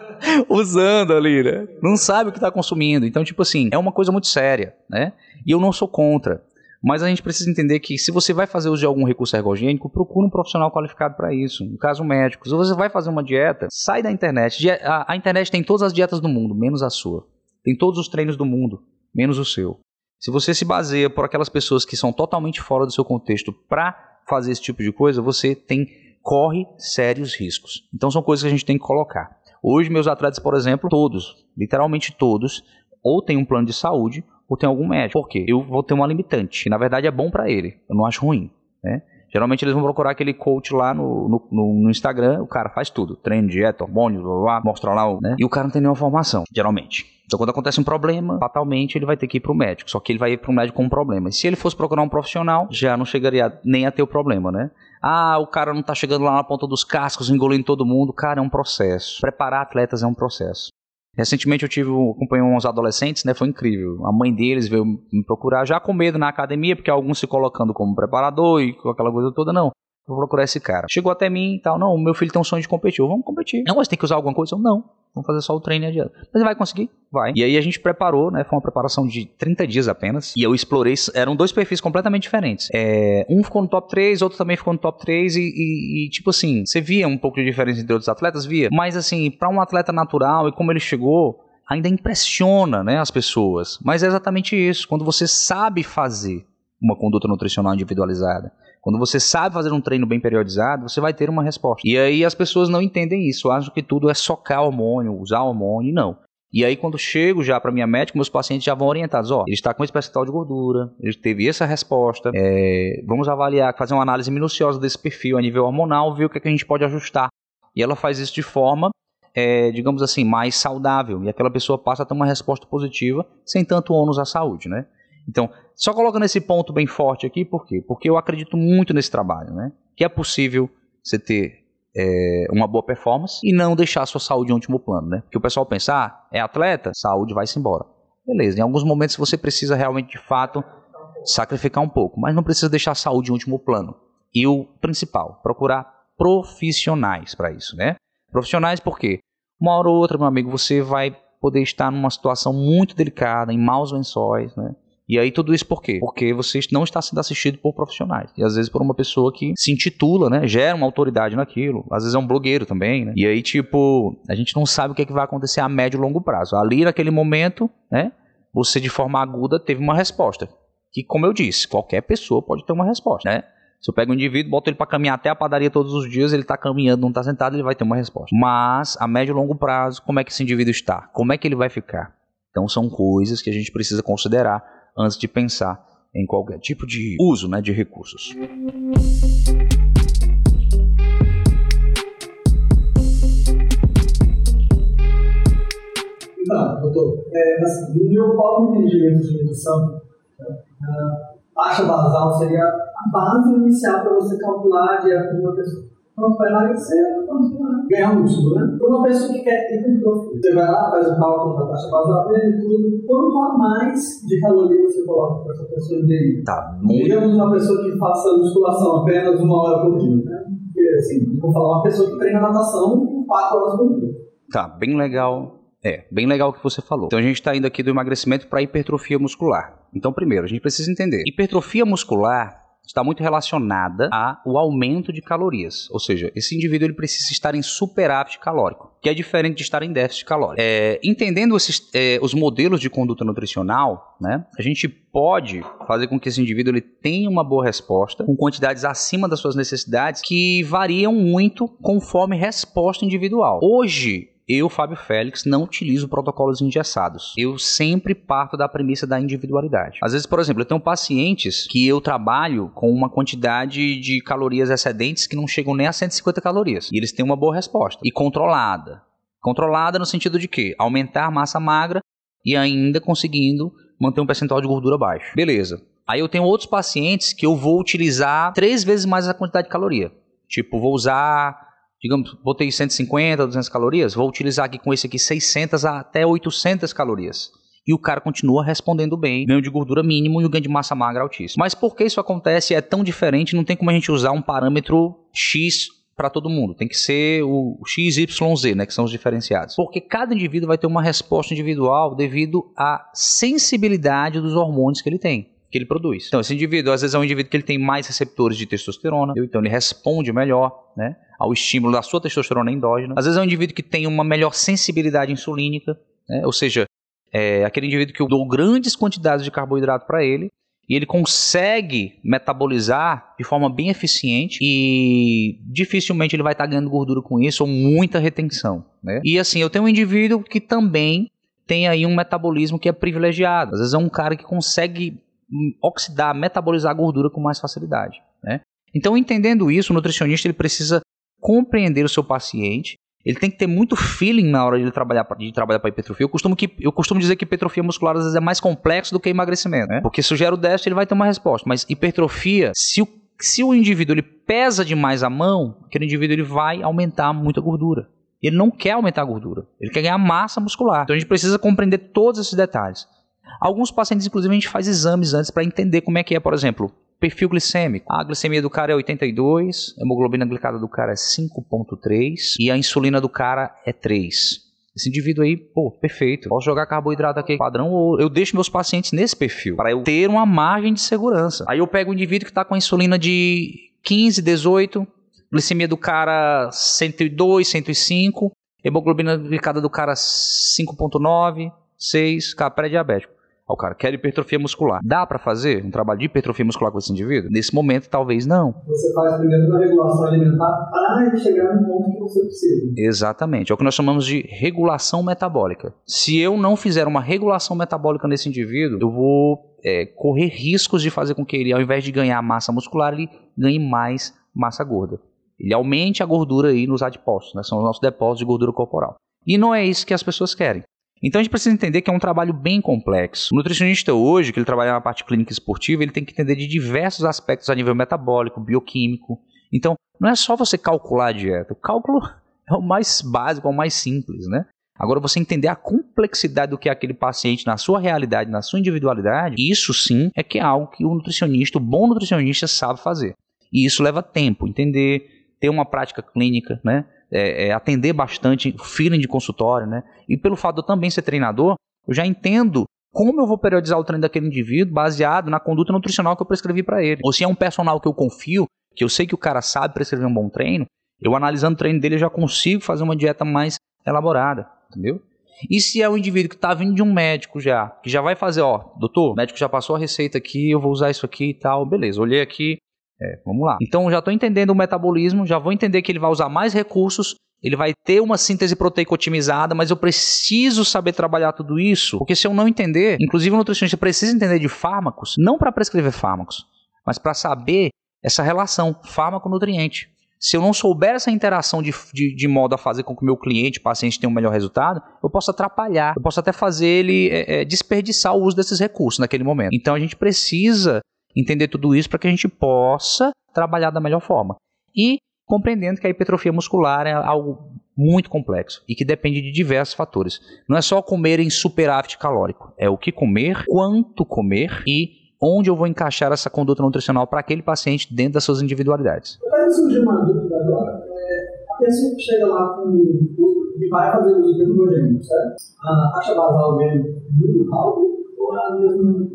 S3: usando ali, né? Não sabe o que tá consumindo. Então, tipo assim, é uma coisa muito séria, né? E eu não sou contra. Mas a gente precisa entender que se você vai fazer uso de algum recurso ergogênico, procure um profissional qualificado para isso. No caso, médico. Se você vai fazer uma dieta, sai da internet. A, a internet tem todas as dietas do mundo, menos a sua. Tem todos os treinos do mundo, menos o seu. Se você se baseia por aquelas pessoas que são totalmente fora do seu contexto para fazer esse tipo de coisa, você tem corre sérios riscos. Então são coisas que a gente tem que colocar. Hoje meus atletas, por exemplo, todos, literalmente todos, ou tem um plano de saúde ou tem algum médico. Por quê? Eu vou ter uma limitante, que na verdade é bom para ele. Eu não acho ruim, né? Geralmente eles vão procurar aquele coach lá no, no, no, Instagram, o cara faz tudo, treino, dieta, hormônios, blá, blá, mostra lá, né? E o cara não tem nenhuma formação, geralmente. Então quando acontece um problema, fatalmente ele vai ter que ir pro médico, só que ele vai ir pro médico com um problema. E se ele fosse procurar um profissional, já não chegaria nem a ter o problema, né? Ah, o cara não tá chegando lá na ponta dos cascos, engolindo todo mundo. Cara, é um processo. Preparar atletas é um processo. Recentemente eu tive, acompanhei uns adolescentes, né? Foi incrível. A mãe deles veio me procurar já com medo na academia, porque alguns se colocando como preparador e com aquela coisa toda, não. Vou procurar esse cara. Chegou até mim e tal. Não, meu filho tem um sonho de competir. Vamos competir. Não, mas tem que usar alguma coisa? Eu, não. Vamos fazer só o treino e adianta. Mas vai conseguir? Vai. E aí a gente preparou, né? Foi uma preparação de 30 dias apenas. E eu explorei. Eram dois perfis completamente diferentes. É, um ficou no top 3, outro também ficou no top 3. E, e, e, tipo assim, você via um pouco de diferença entre outros atletas? Via. Mas assim, para um atleta natural e como ele chegou, ainda impressiona né, as pessoas. Mas é exatamente isso. Quando você sabe fazer uma conduta nutricional individualizada quando você sabe fazer um treino bem periodizado, você vai ter uma resposta. E aí as pessoas não entendem isso, acham que tudo é socar hormônio, usar hormônio, não. E aí, quando chego já para minha médica, meus pacientes já vão orientados: ó, ele está com esse percentual de gordura, ele teve essa resposta, é, vamos avaliar, fazer uma análise minuciosa desse perfil a nível hormonal, ver o que, é que a gente pode ajustar. E ela faz isso de forma, é, digamos assim, mais saudável. E aquela pessoa passa a ter uma resposta positiva, sem tanto ônus à saúde, né? Então, só colocando esse ponto bem forte aqui, por quê? Porque eu acredito muito nesse trabalho, né? Que é possível você ter é, uma boa performance e não deixar a sua saúde em último plano, né? Porque o pessoal pensa, ah, é atleta, saúde vai-se embora. Beleza, em alguns momentos você precisa realmente, de fato, sacrificar um pouco, mas não precisa deixar a saúde em último plano. E o principal, procurar profissionais para isso, né? Profissionais porque uma hora ou outra, meu amigo, você vai poder estar numa situação muito delicada, em maus lençóis, né? E aí tudo isso por quê? Porque você não está sendo assistido por profissionais. E às vezes por uma pessoa que se intitula, né? Gera uma autoridade naquilo. Às vezes é um blogueiro também, né? E aí, tipo, a gente não sabe o que, é que vai acontecer a médio e longo prazo. Ali naquele momento, né? Você de forma aguda teve uma resposta. Que, como eu disse, qualquer pessoa pode ter uma resposta, né? Se eu pego um indivíduo, boto ele para caminhar até a padaria todos os dias, ele está caminhando, não está sentado, ele vai ter uma resposta. Mas, a médio e longo prazo, como é que esse indivíduo está? Como é que ele vai ficar? Então, são coisas que a gente precisa considerar antes de pensar em qualquer tipo de uso né, de recursos.
S2: Então, doutor, é, assim, no meu próprio entendimento de redução, a taxa basal seria a base inicial para você calcular a dieta de uma pessoa. Vamos para emagrecer, vamos para ganhar músculo, né? Para uma pessoa que quer hipertrofia, você vai lá, faz o cálculo da taxa basal dele, tudo. Quanto a mais de caloria você coloca para essa pessoa ingerir?
S3: Tá, muito.
S2: Digamos uma pessoa que faça musculação apenas uma hora por dia, né? Porque, assim, vou falar uma pessoa que treina natação quatro horas por dia.
S3: Tá, bem legal. É, bem legal o que você falou. Então a gente está indo aqui do emagrecimento para hipertrofia muscular. Então, primeiro, a gente precisa entender: hipertrofia muscular está muito relacionada ao aumento de calorias. Ou seja, esse indivíduo ele precisa estar em superávit calórico, que é diferente de estar em déficit calórico. É, entendendo esses, é, os modelos de conduta nutricional, né, a gente pode fazer com que esse indivíduo ele tenha uma boa resposta, com quantidades acima das suas necessidades, que variam muito conforme resposta individual. Hoje, eu, Fábio Félix, não utilizo protocolos engessados. Eu sempre parto da premissa da individualidade. Às vezes, por exemplo, eu tenho pacientes que eu trabalho com uma quantidade de calorias excedentes que não chegam nem a 150 calorias. E eles têm uma boa resposta. E controlada. Controlada no sentido de que aumentar massa magra e ainda conseguindo manter um percentual de gordura baixo. Beleza. Aí eu tenho outros pacientes que eu vou utilizar três vezes mais a quantidade de caloria. Tipo, vou usar digamos, botei 150, 200 calorias, vou utilizar aqui com esse aqui 600 até 800 calorias. E o cara continua respondendo bem, ganho de gordura mínimo e o ganho de massa magra altíssimo. Mas por que isso acontece é tão diferente? Não tem como a gente usar um parâmetro X para todo mundo. Tem que ser o XYZ, né, que são os diferenciados. Porque cada indivíduo vai ter uma resposta individual devido à sensibilidade dos hormônios que ele tem que ele produz. Então, esse indivíduo, às vezes, é um indivíduo que ele tem mais receptores de testosterona, então ele responde melhor né, ao estímulo da sua testosterona endógena. Às vezes, é um indivíduo que tem uma melhor sensibilidade insulínica, né, ou seja, é aquele indivíduo que eu dou grandes quantidades de carboidrato para ele e ele consegue metabolizar de forma bem eficiente e dificilmente ele vai estar tá ganhando gordura com isso ou muita retenção, né? E assim, eu tenho um indivíduo que também tem aí um metabolismo que é privilegiado. Às vezes é um cara que consegue oxidar, metabolizar a gordura com mais facilidade. Né? Então, entendendo isso, o nutricionista ele precisa compreender o seu paciente. Ele tem que ter muito feeling na hora de trabalhar de trabalhar para hipertrofia. Eu costumo, que, eu costumo dizer que hipertrofia muscular às vezes é mais complexo do que emagrecimento, né? Porque se eu gero déficit, ele vai ter uma resposta. Mas hipertrofia, se o, se o indivíduo ele pesa demais a mão, aquele indivíduo ele vai aumentar muito a gordura. Ele não quer aumentar a gordura, ele quer ganhar massa muscular. Então a gente precisa compreender todos esses detalhes. Alguns pacientes, inclusive, a gente faz exames antes para entender como é que é, por exemplo, perfil glicêmico. A glicemia do cara é 82, a hemoglobina glicada do cara é 5.3 e a insulina do cara é 3. Esse indivíduo aí, pô, perfeito. Posso jogar carboidrato aqui padrão ou eu deixo meus pacientes nesse perfil para eu ter uma margem de segurança. Aí eu pego o indivíduo que está com a insulina de 15, 18, glicemia do cara 102, 105, hemoglobina glicada do cara 5.9, 6, cara pré-diabético. Ó, cara, quer hipertrofia muscular. Dá para fazer um trabalho de hipertrofia muscular com esse indivíduo? Nesse momento, talvez não.
S2: Você faz primeiro uma regulação alimentar para chegar no ponto que você precisa.
S3: Exatamente. É o que nós chamamos de regulação metabólica. Se eu não fizer uma regulação metabólica nesse indivíduo, eu vou é, correr riscos de fazer com que ele, ao invés de ganhar massa muscular, ele ganhe mais massa gorda. Ele aumente a gordura aí nos adipócitos, né? são os nossos depósitos de gordura corporal. E não é isso que as pessoas querem. Então a gente precisa entender que é um trabalho bem complexo. O nutricionista hoje, que ele trabalha na parte clínica esportiva, ele tem que entender de diversos aspectos a nível metabólico, bioquímico. Então, não é só você calcular a dieta. O cálculo é o mais básico, é o mais simples, né? Agora, você entender a complexidade do que é aquele paciente na sua realidade, na sua individualidade, isso sim é que é algo que o nutricionista, o bom nutricionista, sabe fazer. E isso leva tempo, entender, ter uma prática clínica, né? É, é, atender bastante, feeling de consultório, né? E pelo fato de eu também ser treinador, eu já entendo como eu vou periodizar o treino daquele indivíduo baseado na conduta nutricional que eu prescrevi para ele. Ou se é um personal que eu confio, que eu sei que o cara sabe prescrever um bom treino, eu analisando o treino dele eu já consigo fazer uma dieta mais elaborada, entendeu? E se é um indivíduo que está vindo de um médico já, que já vai fazer, ó, doutor, o médico já passou a receita aqui, eu vou usar isso aqui e tal, beleza, olhei aqui, é, vamos lá. Então já estou entendendo o metabolismo, já vou entender que ele vai usar mais recursos, ele vai ter uma síntese proteica otimizada, mas eu preciso saber trabalhar tudo isso, porque se eu não entender, inclusive o nutricionista precisa entender de fármacos, não para prescrever fármacos, mas para saber essa relação fármaco-nutriente. Se eu não souber essa interação de, de, de, modo a fazer com que o meu cliente, paciente, tenha um melhor resultado, eu posso atrapalhar, eu posso até fazer ele é, é, desperdiçar o uso desses recursos naquele momento. Então a gente precisa entender tudo isso para que a gente possa trabalhar da melhor forma. E compreendendo que a hipertrofia muscular é algo muito complexo e que depende de diversos fatores. Não é só comer em superávit calórico, é o que comer, quanto comer e onde eu vou encaixar essa conduta nutricional para aquele paciente dentro das suas individualidades.
S2: Vai surgir uma dúvida agora. É, a pessoa que chega lá com e vai fazer uso termogênico, certo? A taxa basal dele cálculo ou é a mesma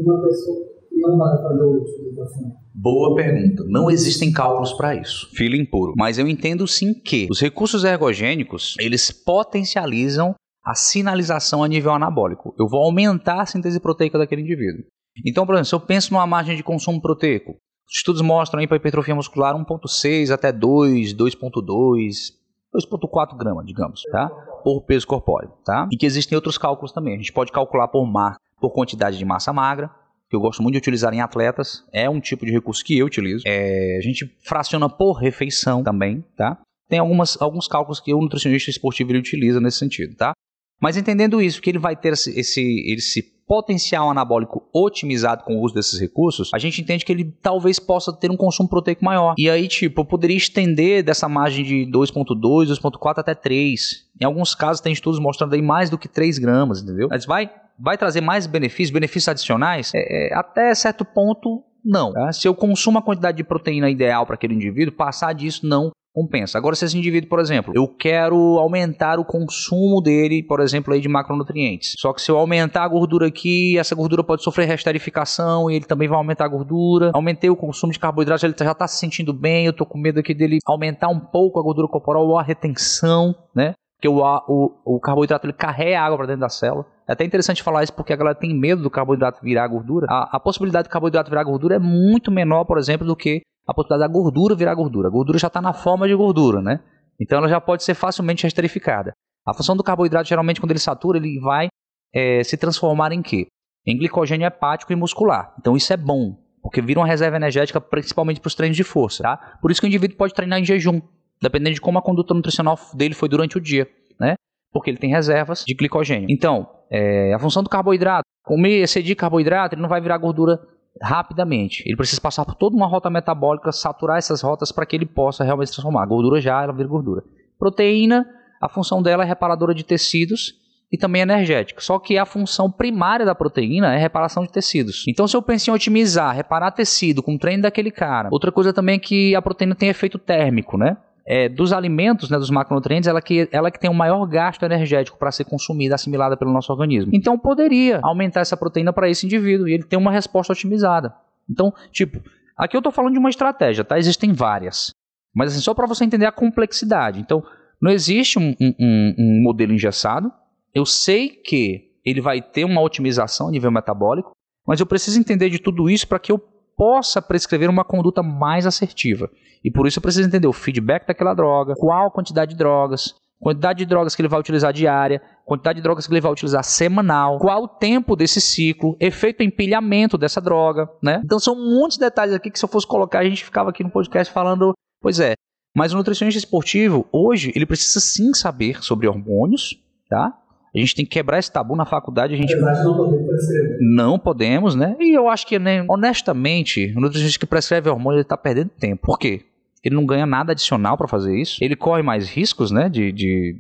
S3: Boa pergunta. Não existem cálculos para isso. Feeling puro. Mas eu entendo sim que os recursos ergogênicos, eles potencializam a sinalização a nível anabólico. Eu vou aumentar a síntese proteica daquele indivíduo. Então, por exemplo, se eu penso numa margem de consumo proteico, os estudos mostram aí para hipertrofia muscular 1.6 até 2, 2.2, 2.4 gramas, digamos, tá? Por peso corpóreo, tá? E que existem outros cálculos também. A gente pode calcular por mar, por quantidade de massa magra, que eu gosto muito de utilizar em atletas. É um tipo de recurso que eu utilizo. É, a gente fraciona por refeição também, tá? Tem algumas, alguns cálculos que o nutricionista esportivo ele utiliza nesse sentido, tá? Mas entendendo isso, que ele vai ter esse, esse, esse potencial anabólico otimizado com o uso desses recursos, a gente entende que ele talvez possa ter um consumo proteico maior. E aí, tipo, eu poderia estender dessa margem de 2.2, 2.4 até 3. Em alguns casos tem estudos mostrando aí mais do que 3 gramas, entendeu? Mas vai, vai trazer mais benefícios, benefícios adicionais? É, é, até certo ponto, não. Tá? Se eu consumo a quantidade de proteína ideal para aquele indivíduo, passar disso não compensa. Agora, se esse indivíduo, por exemplo, eu quero aumentar o consumo dele, por exemplo, aí de macronutrientes. Só que se eu aumentar a gordura aqui, essa gordura pode sofrer resterificação e ele também vai aumentar a gordura. Aumentei o consumo de carboidratos, ele já está se sentindo bem, eu estou com medo aqui dele aumentar um pouco a gordura corporal ou a retenção, né? Porque o, o, o carboidrato ele carrega água para dentro da célula. É até interessante falar isso porque a galera tem medo do carboidrato virar gordura. A, a possibilidade do carboidrato virar gordura é muito menor, por exemplo, do que a possibilidade da gordura virar gordura. A gordura já está na forma de gordura, né? Então ela já pode ser facilmente esterificada. A função do carboidrato, geralmente, quando ele satura, ele vai é, se transformar em quê? Em glicogênio hepático e muscular. Então isso é bom, porque vira uma reserva energética principalmente para os treinos de força. Tá? Por isso que o indivíduo pode treinar em jejum, dependendo de como a conduta nutricional dele foi durante o dia. Né? Porque ele tem reservas de glicogênio. Então, é, a função do carboidrato, comer, excedir carboidrato, ele não vai virar gordura rapidamente. Ele precisa passar por toda uma rota metabólica, saturar essas rotas para que ele possa realmente transformar. A gordura já, ela vira gordura. Proteína, a função dela é reparadora de tecidos e também energética. Só que a função primária da proteína é reparação de tecidos. Então, se eu penso em otimizar, reparar tecido com o treino daquele cara, outra coisa também é que a proteína tem efeito térmico, né? É, dos alimentos, né, dos macronutrientes, ela que, ela que tem o maior gasto energético para ser consumida, assimilada pelo nosso organismo. Então poderia aumentar essa proteína para esse indivíduo e ele ter uma resposta otimizada. Então, tipo, aqui eu estou falando de uma estratégia, tá? Existem várias. Mas assim, só para você entender a complexidade. Então, não existe um, um, um modelo engessado. Eu sei que ele vai ter uma otimização a nível metabólico, mas eu preciso entender de tudo isso para que eu possa prescrever uma conduta mais assertiva. E por isso eu preciso entender o feedback daquela droga, qual quantidade de drogas, quantidade de drogas que ele vai utilizar diária, quantidade de drogas que ele vai utilizar semanal, qual o tempo desse ciclo, efeito empilhamento dessa droga, né? Então são muitos detalhes aqui que se eu fosse colocar a gente ficava aqui no podcast falando, pois é. Mas o nutricionista esportivo hoje ele precisa sim saber sobre hormônios, tá? A gente tem que quebrar esse tabu na faculdade. A gente
S2: não podemos
S3: Não podemos, né? E eu acho que, né, honestamente, o nutricionista que prescreve hormônio ele está perdendo tempo. Por quê? Ele não ganha nada adicional para fazer isso. Ele corre mais riscos, né, de, de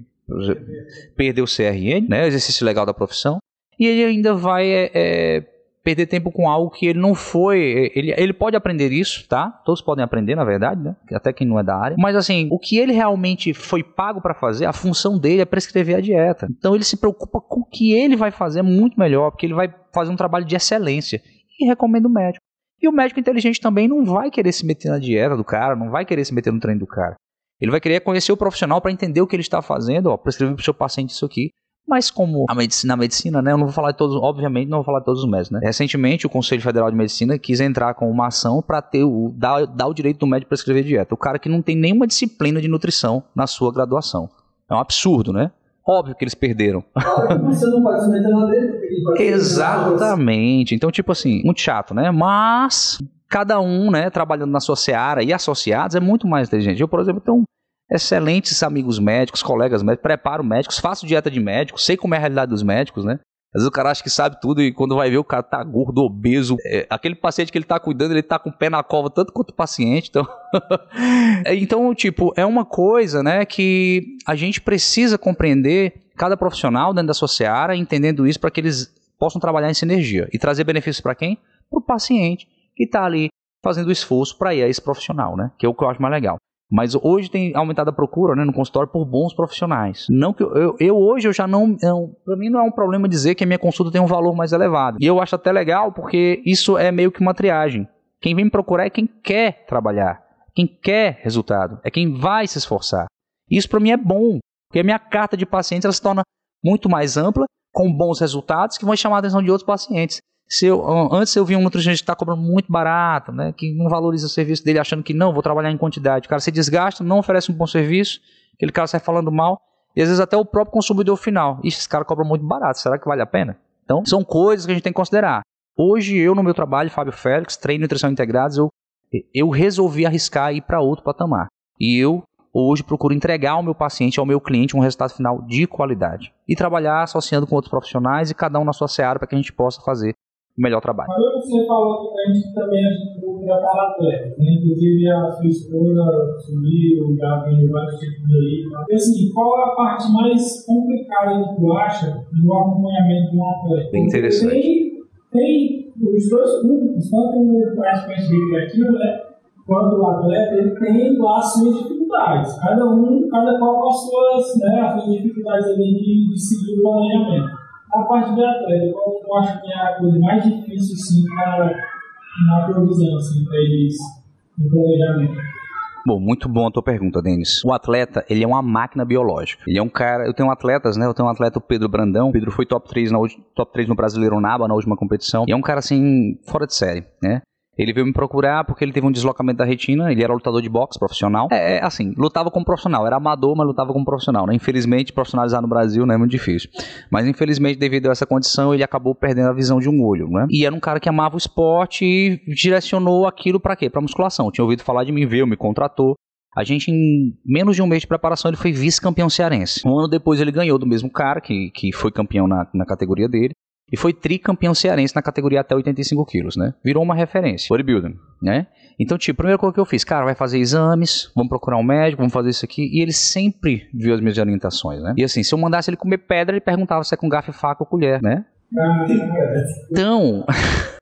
S3: perder o CRN, né, o exercício legal da profissão. E ele ainda vai é, é, perder tempo com algo que ele não foi. Ele, ele pode aprender isso, tá? Todos podem aprender, na verdade, né? Até quem não é da área. Mas assim, o que ele realmente foi pago para fazer, a função dele é prescrever a dieta. Então ele se preocupa com o que ele vai fazer muito melhor, porque ele vai fazer um trabalho de excelência. E recomenda o médico. E o médico inteligente também não vai querer se meter na dieta do cara, não vai querer se meter no treino do cara. Ele vai querer conhecer o profissional para entender o que ele está fazendo, ó, prescrever para o seu paciente isso aqui. Mas como a medicina, a medicina, né, eu não vou falar de todos, obviamente não vou falar de todos os médicos, né? Recentemente o Conselho Federal de Medicina quis entrar com uma ação para ter o dar, dar o direito do médico para escrever dieta. O cara que não tem nenhuma disciplina de nutrição na sua graduação. É um absurdo, né? Óbvio que eles perderam.
S2: Dentro.
S3: Exatamente. Então, tipo assim, muito chato, né? Mas cada um, né, trabalhando na sua seara e associados é muito mais inteligente. Eu, por exemplo, tenho excelentes amigos médicos, colegas médicos, preparo médicos, faço dieta de médico, sei como é a realidade dos médicos, né? Às vezes o cara acha que sabe tudo e quando vai ver o cara tá gordo, obeso. É, aquele paciente que ele tá cuidando, ele tá com o pé na cova tanto quanto o paciente. Então, então tipo, é uma coisa, né, que a gente precisa compreender cada profissional dentro da sua seara, entendendo isso para que eles possam trabalhar em sinergia e trazer benefícios para quem? Para o paciente que está ali fazendo o esforço para ir a esse profissional, né? Que é o que eu acho mais legal. Mas hoje tem aumentado a procura né, no consultório por bons profissionais. Não que eu, eu, eu hoje eu já não, para mim não é um problema dizer que a minha consulta tem um valor mais elevado. E eu acho até legal porque isso é meio que uma triagem. Quem vem me procurar é quem quer trabalhar, quem quer resultado, é quem vai se esforçar. Isso para mim é bom, porque a minha carta de pacientes ela se torna muito mais ampla, com bons resultados que vão chamar a atenção de outros pacientes. Se eu, antes eu vi um nutricionista que está cobrando muito barato, né, que não valoriza o serviço dele, achando que não, vou trabalhar em quantidade. O cara se desgasta, não oferece um bom serviço, aquele cara sai falando mal, e às vezes até o próprio consumidor final. Ixi, esse cara cobra muito barato, será que vale a pena? Então, são coisas que a gente tem que considerar. Hoje, eu no meu trabalho, Fábio Félix, treino nutrição integrados, eu, eu resolvi arriscar ir para outro patamar. E eu hoje procuro entregar ao meu paciente, ao meu cliente, um resultado final de qualidade. E trabalhar associando com outros profissionais e cada um na sua seara para que a gente possa fazer melhor trabalho.
S4: Mas você falou que a gente também procura para atletas, né? Inclusive a sua esposa subiu, já vem vários tipos aí. E assim, qual é a parte mais complicada que tu acha no acompanhamento de um atleta?
S3: Bem interessante.
S4: Tem, tem os dois públicos, tanto o aspecto recreativo, né? Quanto o atleta, ele tem lá as suas dificuldades. Cada um, cada qual com as suas, né, as suas dificuldades ali de, de seguir o planejamento. A parte de atleta, qual eu acho que é a coisa mais difícil, assim, para, na provisão, assim, para eles, no planejamento?
S3: Bom, muito bom a tua pergunta, Denis. O atleta, ele é uma máquina biológica. Ele é um cara, eu tenho atletas, né? Eu tenho um atleta, o Pedro Brandão. O Pedro foi top 3 na top 3 no Brasileiro Naba na última competição. E é um cara assim fora de série, né? Ele veio me procurar porque ele teve um deslocamento da retina, ele era lutador de boxe profissional. É, é assim, lutava como profissional, era amador, mas lutava como profissional, né? Infelizmente, profissionalizar no Brasil né, é muito difícil. Mas infelizmente, devido a essa condição, ele acabou perdendo a visão de um olho, né? E era um cara que amava o esporte e direcionou aquilo para quê? Para musculação. Tinha ouvido falar de mim, veio, me contratou. A gente, em menos de um mês de preparação, ele foi vice-campeão cearense. Um ano depois, ele ganhou do mesmo cara, que, que foi campeão na, na categoria dele e foi tricampeão cearense na categoria até 85 quilos, né? Virou uma referência. Bodybuilding, né? Então, tipo, a primeira coisa que eu fiz, cara, vai fazer exames, vamos procurar um médico, vamos fazer isso aqui. E ele sempre viu as minhas orientações, né? E assim, se eu mandasse ele comer pedra, ele perguntava se é com garfo, faca ou colher, né? Então,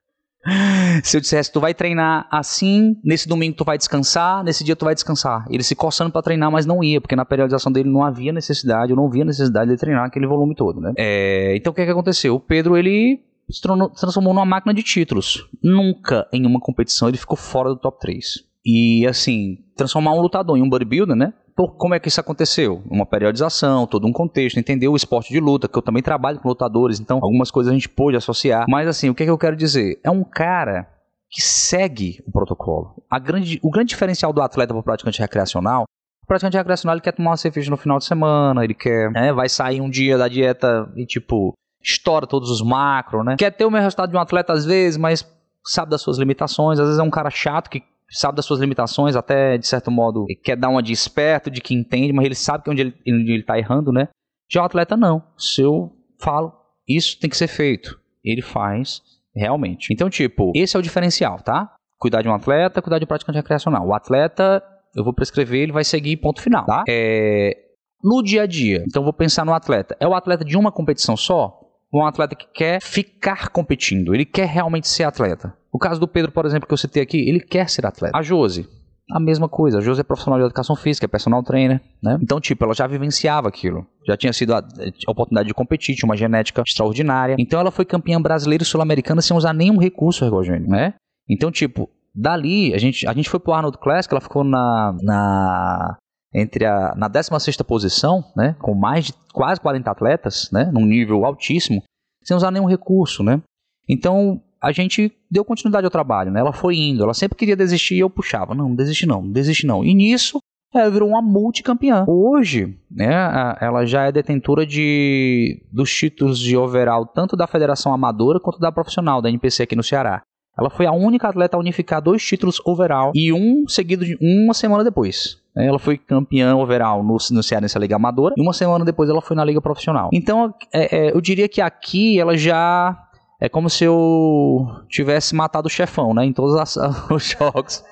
S3: se eu dissesse, tu vai treinar assim, nesse domingo tu vai descansar, nesse dia tu vai descansar. Ele se coçando para treinar, mas não ia, porque na periodização dele não havia necessidade, eu não via necessidade de treinar aquele volume todo, né? É, então o que, é que aconteceu? O Pedro, ele se transformou numa máquina de títulos. Nunca em uma competição ele ficou fora do top 3. E assim, transformar um lutador em um bodybuilder, né? Por, como é que isso aconteceu? Uma periodização, todo um contexto, entender o esporte de luta, que eu também trabalho com lutadores, então algumas coisas a gente pôde associar. Mas assim, o que, é que eu quero dizer? É um cara que segue o protocolo. Grande, o grande diferencial do atleta para o praticante recreacional o praticante recreacional ele quer tomar uma cerveja no final de semana, ele quer, né, vai sair um dia da dieta e tipo, estoura todos os macros, né? Quer ter o mesmo resultado de um atleta às vezes, mas sabe das suas limitações, às vezes é um cara chato que sabe das suas limitações, até de certo modo quer dar uma de esperto, de que entende, mas ele sabe que onde ele, onde ele tá errando, né? Já o atleta não. Se eu falo, isso tem que ser feito. Ele faz realmente. Então, tipo, esse é o diferencial, tá? Cuidar de um atleta, cuidar de um praticante recreacional. O atleta, eu vou prescrever, ele vai seguir ponto final, tá? É, no dia a dia, então vou pensar no atleta. É o atleta de uma competição só? Um atleta que quer ficar competindo? Ele quer realmente ser atleta? O caso do Pedro, por exemplo, que eu citei aqui, ele quer ser atleta. A Josi, a mesma coisa. A Josi é profissional de educação física, é personal trainer, né? Então, tipo, ela já vivenciava aquilo. Já tinha sido a, a oportunidade de competir, tinha uma genética extraordinária. Então, ela foi campeã brasileira e sul-americana sem usar nenhum recurso ergogênico, né? Então, tipo, dali, a gente, a gente foi pro Arnold Classic, ela ficou na, na entre a na 16 posição, né, com mais de quase 40 atletas, né, num nível altíssimo, sem usar nenhum recurso, né? Então, a gente deu continuidade ao trabalho, né? Ela foi indo, ela sempre queria desistir e eu puxava. Não, não desiste não, não desiste não. E nisso, ela virou uma multicampeã. Hoje, né, ela já é detentora de dos títulos de overall tanto da Federação Amadora quanto da profissional da NPC aqui no Ceará. Ela foi a única atleta a unificar dois títulos overall e um seguido de uma semana depois. Ela foi campeã overall no, no Cearense Liga Amadora e uma semana depois ela foi na Liga Profissional. Então, é, é, eu diria que aqui ela já é como se eu tivesse matado o chefão, né? Em todos as, os jogos.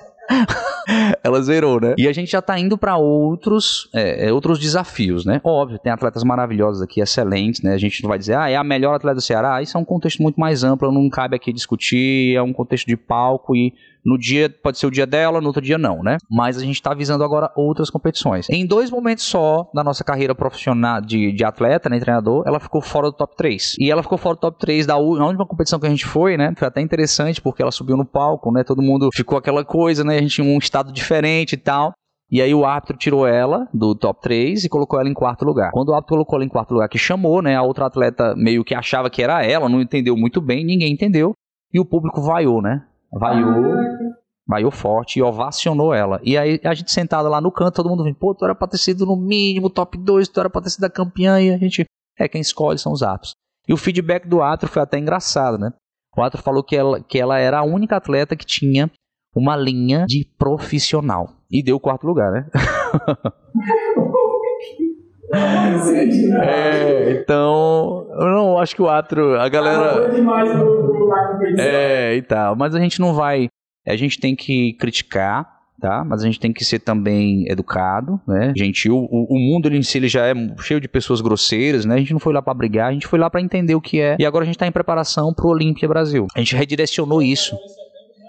S3: Ela zerou, né? E a gente já tá indo para outros, é, é, outros desafios, né? Óbvio, tem atletas maravilhosos aqui, excelentes, né? A gente não vai dizer, ah, é a melhor atleta do Ceará. Isso é um contexto muito mais amplo, não cabe aqui discutir, é um contexto de palco e no dia, pode ser o dia dela, no outro dia não, né? Mas a gente está visando agora outras competições. Em dois momentos só da nossa carreira profissional de, de atleta, né, treinador, ela ficou fora do top 3. E ela ficou fora do top 3 da última competição que a gente foi, né? Foi até interessante porque ela subiu no palco, né? Todo mundo ficou aquela coisa, né? A gente tinha um estado diferente e tal. E aí o árbitro tirou ela do top 3 e colocou ela em quarto lugar. Quando o árbitro colocou ela em quarto lugar, que chamou, né? A outra atleta meio que achava que era ela, não entendeu muito bem, ninguém entendeu. E o público vaiou, né? Vaiou, vaiou forte e ovacionou ela. E aí a gente sentada lá no canto, todo mundo vendo, pô, tu era pra ter sido no mínimo top 2, tu era pra ter sido a campeã, e a gente, é quem escolhe são os atos. E o feedback do Atro foi até engraçado, né? O Atro falou que ela, que ela era a única atleta que tinha uma linha de profissional. E deu o quarto lugar, né? é, então, eu não acho que o atro, a galera. É, e tal. Mas a gente não vai. A gente tem que criticar, tá? Mas a gente tem que ser também educado, né? Gentil. O, o mundo em si ele já é cheio de pessoas grosseiras, né? A gente não foi lá para brigar, a gente foi lá para entender o que é. E agora a gente tá em preparação pro Olímpia Brasil. A gente redirecionou isso.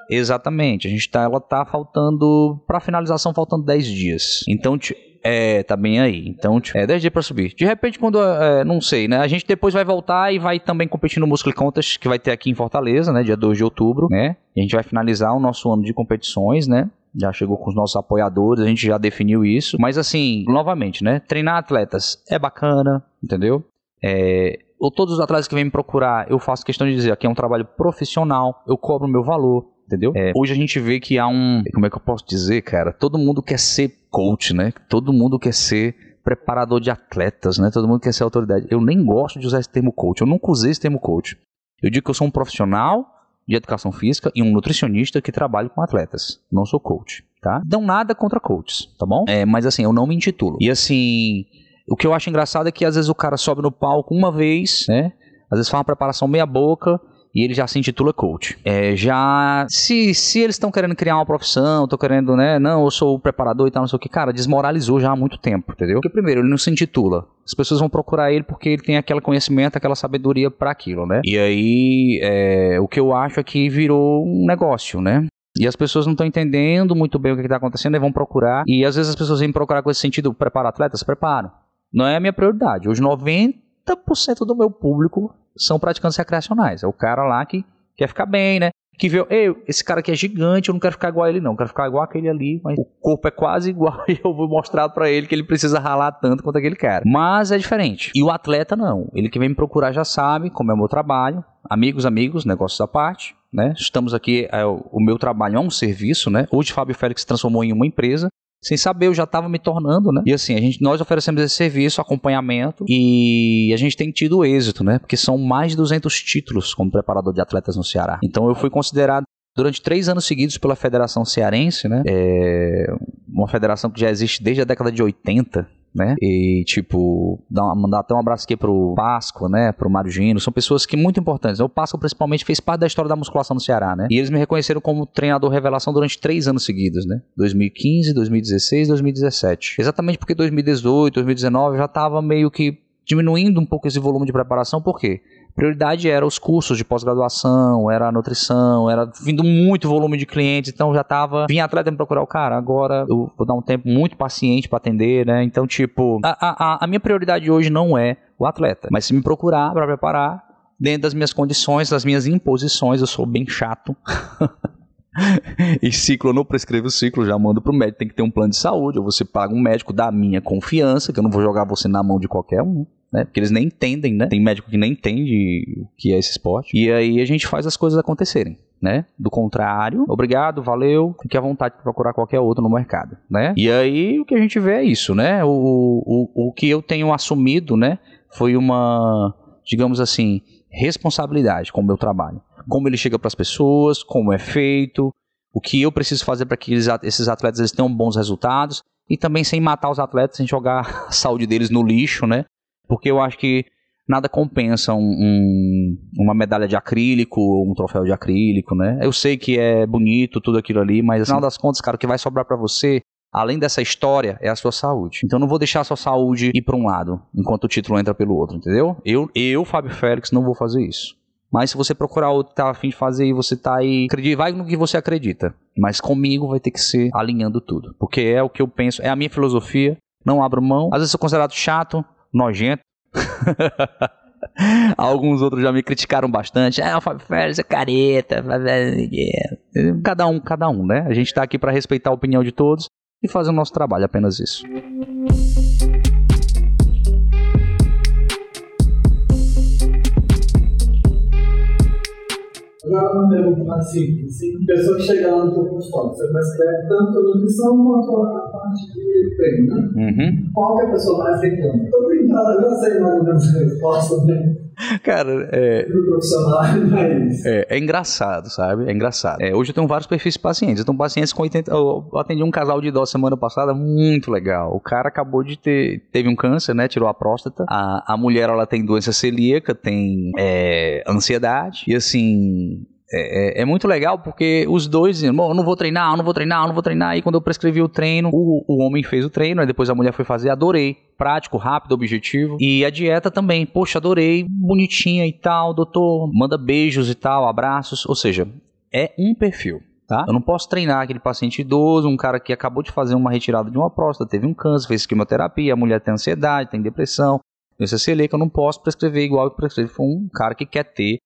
S3: Exatamente. A gente tá, ela tá faltando para finalização faltando 10 dias. Então, é, tá bem aí. Então, tipo, é 10 dias pra subir. De repente, quando. É, não sei, né? A gente depois vai voltar e vai também competir no Muscle Contest, que vai ter aqui em Fortaleza, né? Dia 2 de outubro, né? A gente vai finalizar o nosso ano de competições, né? Já chegou com os nossos apoiadores, a gente já definiu isso. Mas assim, novamente, né? Treinar atletas é bacana, entendeu? É, ou todos os atletas que vêm me procurar, eu faço questão de dizer, aqui é um trabalho profissional, eu cobro o meu valor, entendeu? É, hoje a gente vê que há um. Como é que eu posso dizer, cara? Todo mundo quer ser coach, né? Todo mundo quer ser preparador de atletas, né? Todo mundo quer ser autoridade. Eu nem gosto de usar esse termo coach. Eu nunca usei esse termo coach. Eu digo que eu sou um profissional de educação física e um nutricionista que trabalha com atletas. Não sou coach, tá? Não nada contra coaches, tá bom? É, mas assim, eu não me intitulo. E assim, o que eu acho engraçado é que às vezes o cara sobe no palco uma vez, né? Às vezes faz uma preparação meia boca e ele já se intitula coach. É, já se, se eles estão querendo criar uma profissão, estão querendo, né, não, eu sou o preparador e tal, não sei o que, cara, desmoralizou já há muito tempo, entendeu? Porque primeiro, ele não se intitula. As pessoas vão procurar ele porque ele tem aquele conhecimento, aquela sabedoria para aquilo, né? E aí, é, o que eu acho é que virou um negócio, né? E as pessoas não estão entendendo muito bem o que está acontecendo e vão procurar. E às vezes as pessoas vêm procurar com esse sentido, prepara atletas, preparo. Não é a minha prioridade. Hoje 90% do meu público são praticantes recreacionais. É o cara lá que quer ficar bem, né? Que vê, Ei, esse cara aqui é gigante, eu não quero ficar igual a ele, não. Eu quero ficar igual aquele ali, mas o corpo é quase igual e eu vou mostrar para ele que ele precisa ralar tanto quanto aquele cara. Mas é diferente. E o atleta não. Ele que vem me procurar já sabe como é o meu trabalho. Amigos, amigos, negócios à parte. Né? Estamos aqui, é, o meu trabalho é um serviço, né? Hoje Fábio Félix se transformou em uma empresa sem saber, eu já estava me tornando, né? E assim, a gente, nós oferecemos esse serviço, acompanhamento, e a gente tem tido êxito, né? Porque são mais de 200 títulos como preparador de atletas no Ceará. Então eu fui considerado durante três anos seguidos pela Federação Cearense, né? É uma federação que já existe desde a década de 80, né? E, tipo, uma, mandar até um abraço aqui pro Páscoa, né? Pro Mário Gino. São pessoas que muito importantes. O Páscoa, principalmente, fez parte da história da musculação no Ceará, né? E eles me reconheceram como treinador revelação durante três anos seguidos, né? 2015, 2016, 2017. Exatamente porque 2018, 2019 já tava meio que diminuindo um pouco esse volume de preparação, por quê? Prioridade era os cursos de pós-graduação, era a nutrição, era vindo muito volume de clientes, então já tava, vinha atleta me procurar o cara, agora eu vou dar um tempo muito paciente para atender, né? Então, tipo, a, a, a minha prioridade hoje não é o atleta, mas se me procurar para preparar, dentro das minhas condições, das minhas imposições, eu sou bem chato. e ciclo, eu não prescrevo o ciclo, já mando pro médico, tem que ter um plano de saúde, ou você paga um médico da minha confiança, que eu não vou jogar você na mão de qualquer um né? Porque eles nem entendem, né? Tem médico que nem entende o que é esse esporte. E aí a gente faz as coisas acontecerem. Né? Do contrário, obrigado, valeu, fique à vontade de procurar qualquer outro no mercado, né? E aí o que a gente vê é isso, né? O, o, o que eu tenho assumido, né? Foi uma, digamos assim, responsabilidade com o meu trabalho. Como ele chega para as pessoas, como é feito, o que eu preciso fazer para que eles, esses atletas eles tenham bons resultados e também sem matar os atletas, sem jogar a saúde deles no lixo, né? Porque eu acho que nada compensa um, um, uma medalha de acrílico, um troféu de acrílico, né? Eu sei que é bonito tudo aquilo ali, mas no final das contas, cara, o que vai sobrar para você, além dessa história, é a sua saúde. Então não vou deixar a sua saúde ir para um lado, enquanto o título entra pelo outro, entendeu? Eu, eu, Fábio Félix, não vou fazer isso. Mas se você procurar outro que tá afim de fazer e você tá aí, vai no que você acredita. Mas comigo vai ter que ser alinhando tudo. Porque é o que eu penso, é a minha filosofia, não abro mão. Às vezes sou considerado chato, nojento. Alguns outros já me criticaram bastante. Ah, o Fábio Félix é careta. Cada um, cada um, né? A gente tá aqui para respeitar a opinião de todos e fazer o nosso trabalho, apenas isso.
S2: Agora uma pergunta mais simples. Assim, pessoa que chega lá no teu consultório, você prescreve tanto a nutrição quanto a parte de treino, né?
S3: Uhum.
S2: Qual que é a pessoa mais reclama? Estou brincando, eu já sei mais ou menos a resposta, né?
S3: Cara, é, é, é engraçado, sabe? É engraçado. É, hoje eu tenho vários perfis de pacientes. Então, pacientes com 80. Eu atendi um casal de idosos semana passada, muito legal. O cara acabou de ter. Teve um câncer, né? Tirou a próstata. A, a mulher, ela tem doença celíaca, tem é, ansiedade. E assim. É, é, é muito legal porque os dois dizem, bom, eu não vou treinar, eu não vou treinar, eu não vou treinar. E quando eu prescrevi o treino, o, o homem fez o treino, aí depois a mulher foi fazer, adorei. Prático, rápido, objetivo. E a dieta também, poxa, adorei, bonitinha e tal, doutor, manda beijos e tal, abraços. Ou seja, é um perfil. Tá? Eu não posso treinar aquele paciente idoso, um cara que acabou de fazer uma retirada de uma próstata, teve um câncer, fez quimioterapia, a mulher tem ansiedade, tem depressão, doença celíaca, eu não posso prescrever igual eu prescrevi foi um cara que quer ter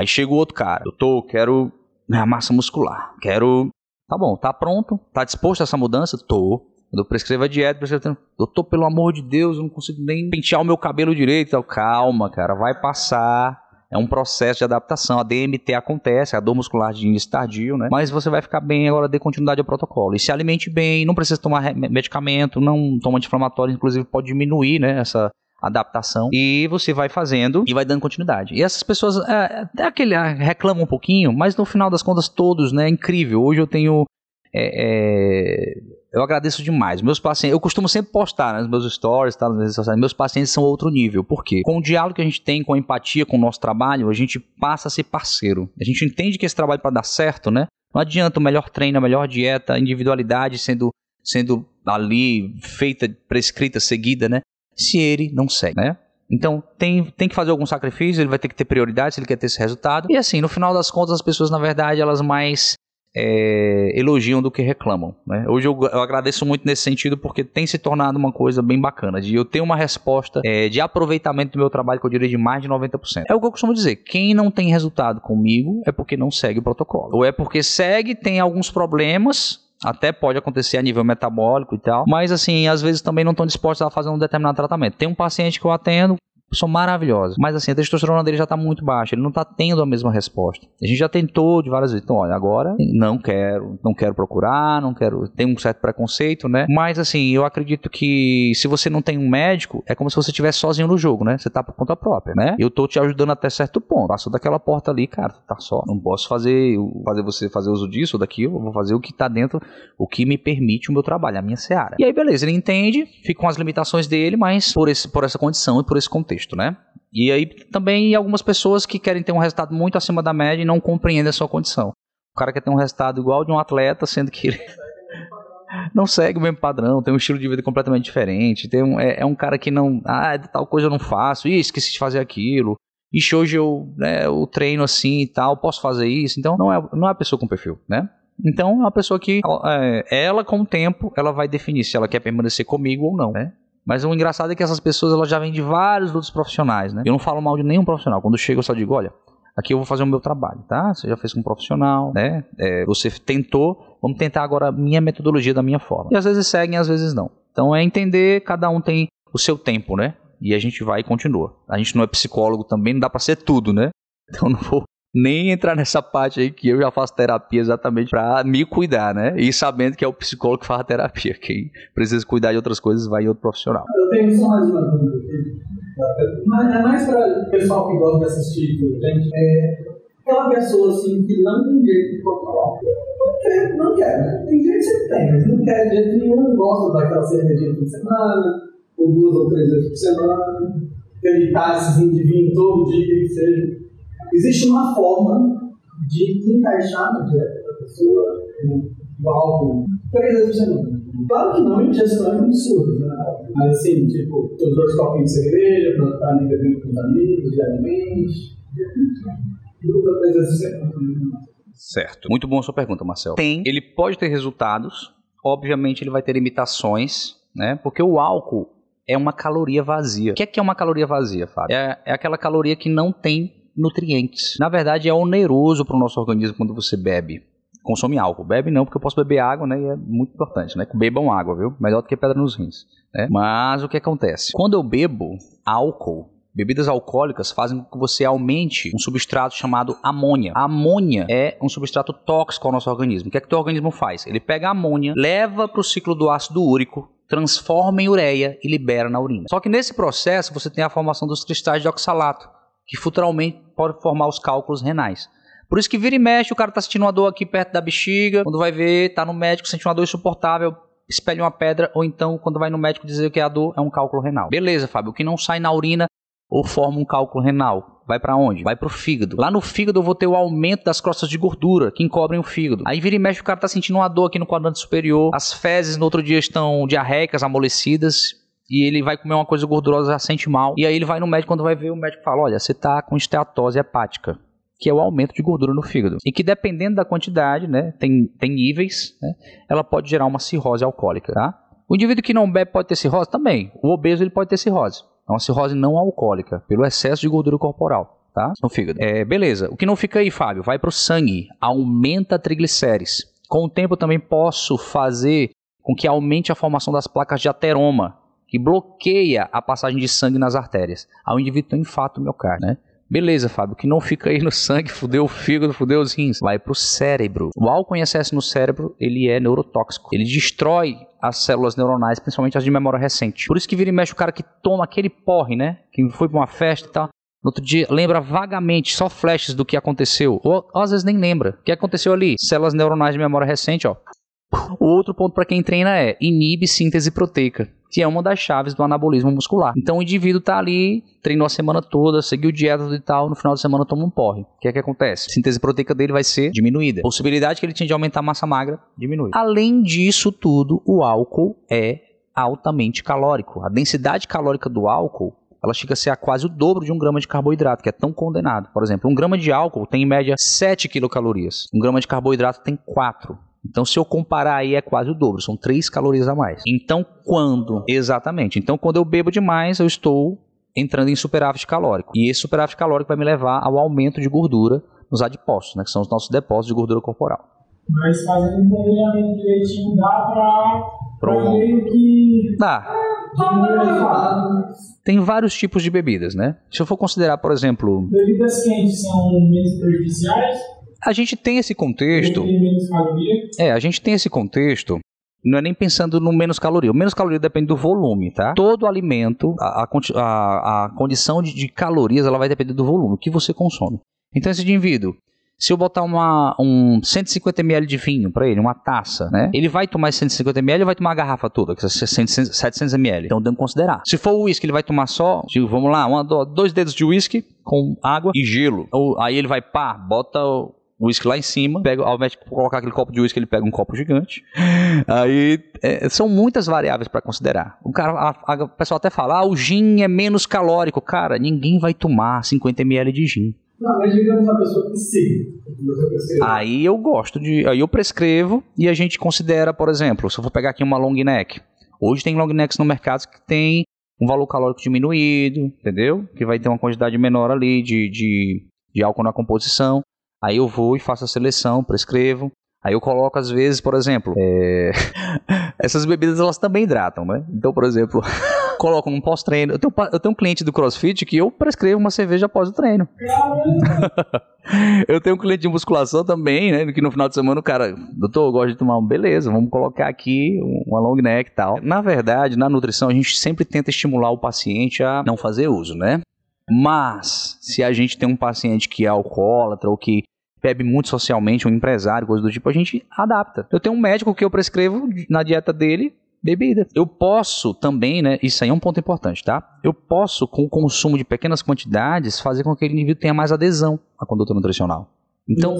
S3: Aí chega o outro cara, doutor, quero minha massa muscular, quero. Tá bom, tá pronto? Tá disposto a essa mudança? Tô. Quando eu prescrevo a dieta, prescrevo, doutor, pelo amor de Deus, eu não consigo nem pentear o meu cabelo direito. Calma, cara, vai passar. É um processo de adaptação. A DMT acontece, a dor muscular de início tardio, né? Mas você vai ficar bem agora, dê continuidade ao protocolo. E se alimente bem, não precisa tomar medicamento, não toma anti-inflamatório, inclusive pode diminuir, né? Essa, adaptação e você vai fazendo e vai dando continuidade. E essas pessoas é, é aquele é, reclamam um pouquinho, mas no final das contas todos, né? É incrível. Hoje eu tenho é, é, eu agradeço demais. Meus pacientes, eu costumo sempre postar né, nos meus stories, tá, nas redes sociais. Meus pacientes são outro nível. Por quê? Com o diálogo que a gente tem, com a empatia com o nosso trabalho, a gente passa a ser parceiro. A gente entende que esse trabalho para dar certo, né? Não adianta o melhor treino, a melhor dieta, a individualidade sendo sendo ali feita, prescrita, seguida, né? Se ele não segue, né? Então tem, tem que fazer algum sacrifício, ele vai ter que ter prioridade se ele quer ter esse resultado. E assim, no final das contas, as pessoas, na verdade, elas mais é, elogiam do que reclamam. Né? Hoje eu, eu, agradeço muito nesse sentido porque tem se tornado uma coisa bem bacana, de eu ter uma resposta é, de aproveitamento do meu trabalho que eu diria de mais de 90%. É o que eu costumo dizer, quem não tem resultado comigo é porque não segue o protocolo. Ou é porque segue, tem alguns problemas, até pode acontecer a nível metabólico e tal, mas assim, às vezes também não estão dispostos a fazer um determinado tratamento. Tem um paciente que eu atendo, são maravilhosos. Mas assim, a testosterona dele já está muito baixa, ele não está tendo a mesma resposta. A gente já tentou de várias vezes. Então, olha, agora não quero, não quero procurar, não quero. Tem um certo preconceito, né? Mas assim, eu acredito que se você não tem um médico, é como se você estivesse sozinho no jogo, né? Você tá por conta própria, né? Eu tô te ajudando até certo ponto. Passou daquela porta ali, cara, tá só. Não posso fazer, fazer você fazer uso disso ou daquilo, eu vou fazer o que tá dentro, o que me permite o meu trabalho, a minha seara. E aí, beleza, ele entende, fica com as limitações dele, mas por, esse, por essa condição e por esse contexto contexto, né? E aí também algumas pessoas que querem ter um resultado muito acima da média e não compreendem a sua condição. O cara quer ter um resultado igual de um atleta, sendo que ele não segue o mesmo padrão, tem um estilo de vida completamente diferente, tem um, é, é um cara que não, ah, tal coisa eu não faço, ih, esqueci de fazer aquilo, ixi, hoje eu, né, eu treino assim e tal, posso fazer isso, então não é, não é a pessoa com perfil, né? Então é uma pessoa que, é, ela com o tempo, ela vai definir se ela quer permanecer comigo ou não, né? Mas o engraçado é que essas pessoas elas já vêm de vários outros profissionais, né? Eu não falo mal de nenhum profissional. Quando chego eu só digo, olha, aqui eu vou fazer o meu trabalho, tá? Você já fez com um profissional, né? É, você tentou, vamos tentar agora a minha metodologia da minha forma. E às vezes seguem, às vezes não. Então é entender, cada um tem o seu tempo, né? E a gente vai e continua. A gente não é psicólogo também, não dá para ser tudo, né? Então não vou nem entrar nessa parte aí que eu já faço terapia exatamente para me cuidar, né? E sabendo que é o psicólogo que faz a terapia. Quem precisa cuidar de outras coisas vai em outro profissional.
S2: Eu tenho só mais uma dúvida aqui. É mais para o pessoal que gosta de assistir, gente. É aquela pessoa assim que não tem jeito de controlar. Não quer, não quer. Né? Tem jeito que você tem, mas não quer de jeito nenhum. Gosta daquela cervejinha por semana, ou duas ou três vezes por semana. Aquele táxizinho de vinho todo dia, que seja existe uma forma de encaixar na dieta da pessoa no álcool três vezes por semana. Claro que não em gestões absurdas, né? mas assim, tipo, os dois copinhos de cerveja, para estar ali bebendo com os amigos, diariamente. Duas três vezes por semana.
S3: Certo. Muito boa a sua pergunta, Marcelo. Tem, ele pode ter resultados, obviamente ele vai ter limitações, né? Porque o álcool é uma caloria vazia. O que é, que é uma caloria vazia, Fábio? É, é aquela caloria que não tem nutrientes. Na verdade, é oneroso para o nosso organismo quando você bebe. Consome álcool. Bebe não, porque eu posso beber água, né? E é muito importante, né? Bebam água, viu? Melhor do que pedra nos rins. Né? Mas o que acontece? Quando eu bebo álcool, Bebidas alcoólicas fazem com que você aumente um substrato chamado amônia. A amônia é um substrato tóxico ao nosso organismo. O que é que o teu organismo faz? Ele pega a amônia, leva para o ciclo do ácido úrico, transforma em ureia e libera na urina. Só que nesse processo você tem a formação dos cristais de oxalato que futuramente pode formar os cálculos renais. Por isso que vira e mexe, o cara tá sentindo uma dor aqui perto da bexiga, quando vai ver, tá no médico, sente uma dor insuportável, espelha uma pedra, ou então, quando vai no médico dizer que é a dor, é um cálculo renal. Beleza, Fábio, o que não sai na urina ou forma um cálculo renal. Vai para onde? Vai pro fígado. Lá no fígado eu vou ter o aumento das crostas de gordura que encobrem o fígado. Aí vira e mexe o cara tá sentindo uma dor aqui no quadrante superior. As fezes no outro dia estão diarreicas, amolecidas. E ele vai comer uma coisa gordurosa, já sente mal. E aí ele vai no médico, quando vai ver, o médico fala: Olha, você tá com esteatose hepática que é o aumento de gordura no fígado. E que dependendo da quantidade, né, tem, tem níveis, né, ela pode gerar uma cirrose alcoólica, tá? O indivíduo que não bebe pode ter cirrose também. O obeso ele pode ter cirrose. É uma cirrose não alcoólica, pelo excesso de gordura corporal, tá? No fígado. É, beleza. O que não fica aí, Fábio? Vai para o sangue, aumenta triglicérides. Com o tempo também posso fazer com que aumente a formação das placas de ateroma, que bloqueia a passagem de sangue nas artérias. Aí o indivíduo tem infarto miocárdio, né? Beleza, Fábio, que não fica aí no sangue, fudeu o fígado, fudeu os rins. Vai pro cérebro. O álcool em excesso no cérebro, ele é neurotóxico. Ele destrói as células neuronais, principalmente as de memória recente. Por isso que vira e mexe o cara que toma aquele porre, né? Que foi pra uma festa e tal. No outro dia, lembra vagamente, só flashes do que aconteceu. Ou, ou às vezes nem lembra. O que aconteceu ali? Células neuronais de memória recente, ó. O outro ponto para quem treina é inibe síntese proteica que é uma das chaves do anabolismo muscular. Então o indivíduo tá ali, treinou a semana toda, seguiu dieta e tal, no final de semana toma um porre. O que é que acontece? A síntese proteica dele vai ser diminuída. A possibilidade que ele tinha de aumentar a massa magra diminui. Além disso tudo, o álcool é altamente calórico. A densidade calórica do álcool ela chega a ser a quase o dobro de um grama de carboidrato, que é tão condenado. Por exemplo, um grama de álcool tem em média 7 quilocalorias. Um grama de carboidrato tem 4. Então, se eu comparar aí, é quase o dobro, são 3 calorias a mais. Então, quando? Exatamente. Então, quando eu bebo demais, eu estou entrando em superávit calórico. E esse superávit calórico vai me levar ao aumento de gordura nos adipócitos, né, que são os nossos depósitos de gordura corporal.
S4: Mas fazendo um planejamento direitinho, dá
S3: Pronto.
S4: meio que.
S3: Dá. Tem vários tipos de bebidas, né? Se eu for considerar, por exemplo,
S4: Bebidas quentes são menos prejudiciais,
S3: a gente tem esse contexto. É, a gente tem esse contexto. Não é nem pensando no menos caloria. O menos caloria depende do volume, tá? Todo alimento, a, a, a- condição de, de calorias, ela vai depender do volume, que você consome. Então, esse indivíduo, se eu botar uma, um 150 ml de vinho para ele, uma taça, né? Ele vai tomar esse 150 ml ou vai tomar a garrafa toda, que é 600 700 ml. Então, tem que considerar. Se for o uísque, ele vai tomar só, tipo, vamos lá, uma, do- dois dedos de uísque com água e gelo. Ou, aí ele vai, pá, bota uísque lá em cima, pega, ao invés de colocar aquele copo de uísque, ele pega um copo gigante. Aí é, são muitas variáveis para considerar. O cara, a, a- o pessoal até fala, ah, o gin é menos calórico. Cara, ninguém vai tomar 50 ml de gin.
S2: Não, mas digamos a pessoa que sim. Você prescreve.
S3: Aí eu gosto de. Aí eu prescrevo e a gente considera, por exemplo, se eu for pegar aqui uma long neck. Hoje tem long necks no mercado que tem um valor calórico diminuído, entendeu? Que vai ter uma quantidade menor ali de, de, de álcool na composição. Aí eu vou e faço a seleção, prescrevo. Aí eu coloco, às vezes, por exemplo, é, essas bebidas elas também hidratam, né? Então, por exemplo, coloco num pós-treino. Eu tenho, eu tenho um cliente do CrossFit que eu prescrevo uma cerveja após o treino. Eu tenho um cliente de musculação também, né? Que no final de semana o cara, doutor, eu gosto de tomar um, beleza, vamos colocar aqui uma long neck e tal. Na verdade, na nutrição, a gente sempre tenta estimular o paciente a não fazer uso, né? Mas, se a gente tem um paciente que é alcoólatra ou que bebe muito socialmente, um empresário, coisa do tipo, a gente adapta. Eu tenho um médico que eu prescrevo na dieta dele bebida. Eu posso também, né? Isso aí é um ponto importante, tá? Eu posso, com o consumo de pequenas quantidades, fazer com que aquele indivíduo tenha mais adesão à conduta nutricional. Então,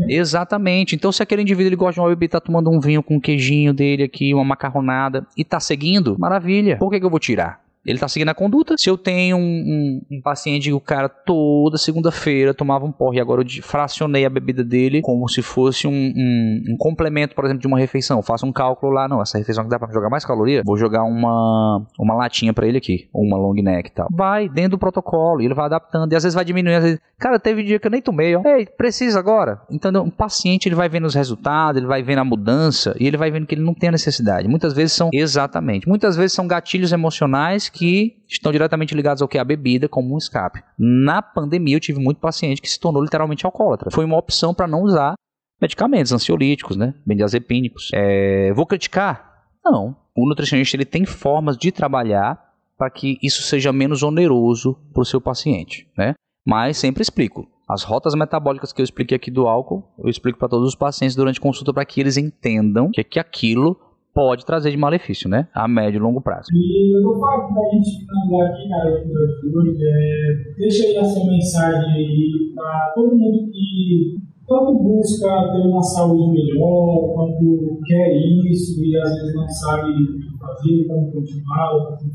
S4: né?
S3: Exatamente. Então, se aquele indivíduo ele gosta de uma bebida, tá tomando um vinho com um queijinho dele aqui, uma macarronada, e tá seguindo, maravilha. Por que, que eu vou tirar? Ele tá seguindo a conduta. Se eu tenho um, um- um paciente que o cara toda segunda-feira tomava um porre e agora eu fracionei a bebida dele como se fosse um, um- um complemento, por exemplo, de uma refeição. Eu faço um cálculo lá, não, essa refeição que dá pra jogar mais caloria, vou jogar uma, uma latinha pra ele aqui, ou uma long neck e tal. Vai dentro do protocolo ele vai adaptando e às vezes vai diminuindo. Vezes, cara, teve dia que eu nem tomei, ó. Ei, precisa agora. Então, um paciente ele vai vendo os resultados, ele vai vendo a mudança e ele vai vendo que ele não tem a necessidade. Muitas vezes são exatamente, muitas vezes são gatilhos emocionais que estão diretamente ligados ao que a bebida como um escape. Na pandemia eu tive muito paciente que se tornou literalmente alcoólatra. Foi uma opção para não usar medicamentos ansiolíticos, né? Benzodiazepínicos. É, vou criticar? Não. O nutricionista ele tem formas de trabalhar para que isso seja menos oneroso para o seu paciente, né? Mas sempre explico. As rotas metabólicas que eu expliquei aqui do álcool, eu explico para todos os pacientes durante consulta para que eles entendam que, que aquilo pode trazer de malefício, né? A médio e longo prazo.
S4: E eu vou falar para a gente finalizar aqui, cara, o é, deixa aí a sua mensagem aí para todo mundo que tanto busca ter uma saúde melhor, quanto quer isso e às vezes não sabe o que fazer, como continuar,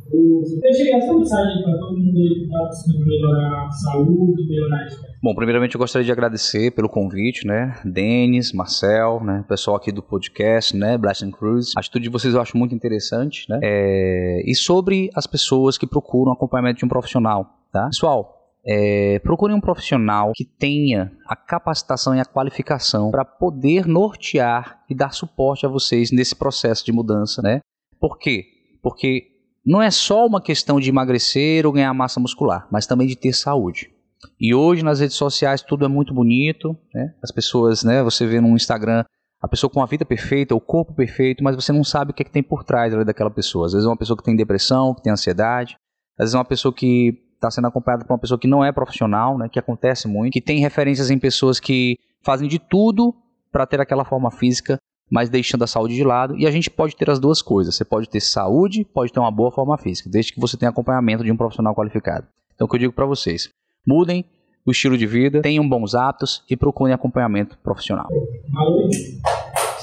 S4: força. Deixa aí essa mensagem para todo mundo que está buscando melhorar a saúde, melhorar a
S3: Bom, primeiramente eu gostaria de agradecer pelo convite, né? Denis, Marcel, né? Pessoal aqui do podcast, né? Blessing Cruise. A atitude de vocês eu acho muito interessante, né? É... E sobre as pessoas que procuram acompanhamento de um profissional, tá? Pessoal, é, procure um profissional que tenha a capacitação e a qualificação para poder nortear e dar suporte a vocês nesse processo de mudança, né? Por quê? Porque não é só uma questão de emagrecer ou ganhar massa muscular, mas também de ter saúde. E hoje nas redes sociais tudo é muito bonito, né? As pessoas, né? Você vê no Instagram a pessoa com a vida perfeita, o corpo perfeito, mas você não sabe o que, é que tem por trás daquela pessoa. Às vezes é uma pessoa que tem depressão, que tem ansiedade, às vezes é uma pessoa que está sendo acompanhado por uma pessoa que não é profissional, né, que acontece muito, que tem referências em pessoas que fazem de tudo para ter aquela forma física, mas deixando a saúde de lado. E a gente pode ter as duas coisas. Você pode ter saúde, pode ter uma boa forma física, desde que você tenha acompanhamento de um profissional qualificado. Então, o que eu digo para vocês: mudem o estilo de vida, tenham bons hábitos e procurem acompanhamento profissional.
S4: Valeu.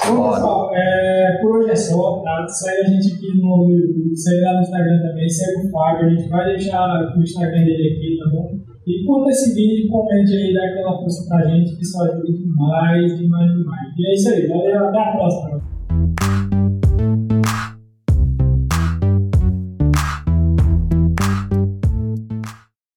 S4: Bom, é, por hoje é só, tá? Segue a gente aqui no segue lá no Instagram também, segue o Fábio, a gente vai deixar o Instagram dele aqui, tá bom? E curta esse vídeo, comente aí, dá aquela força pra gente, que isso ajuda demais, demais, demais. E é isso aí, valeu, até a próxima.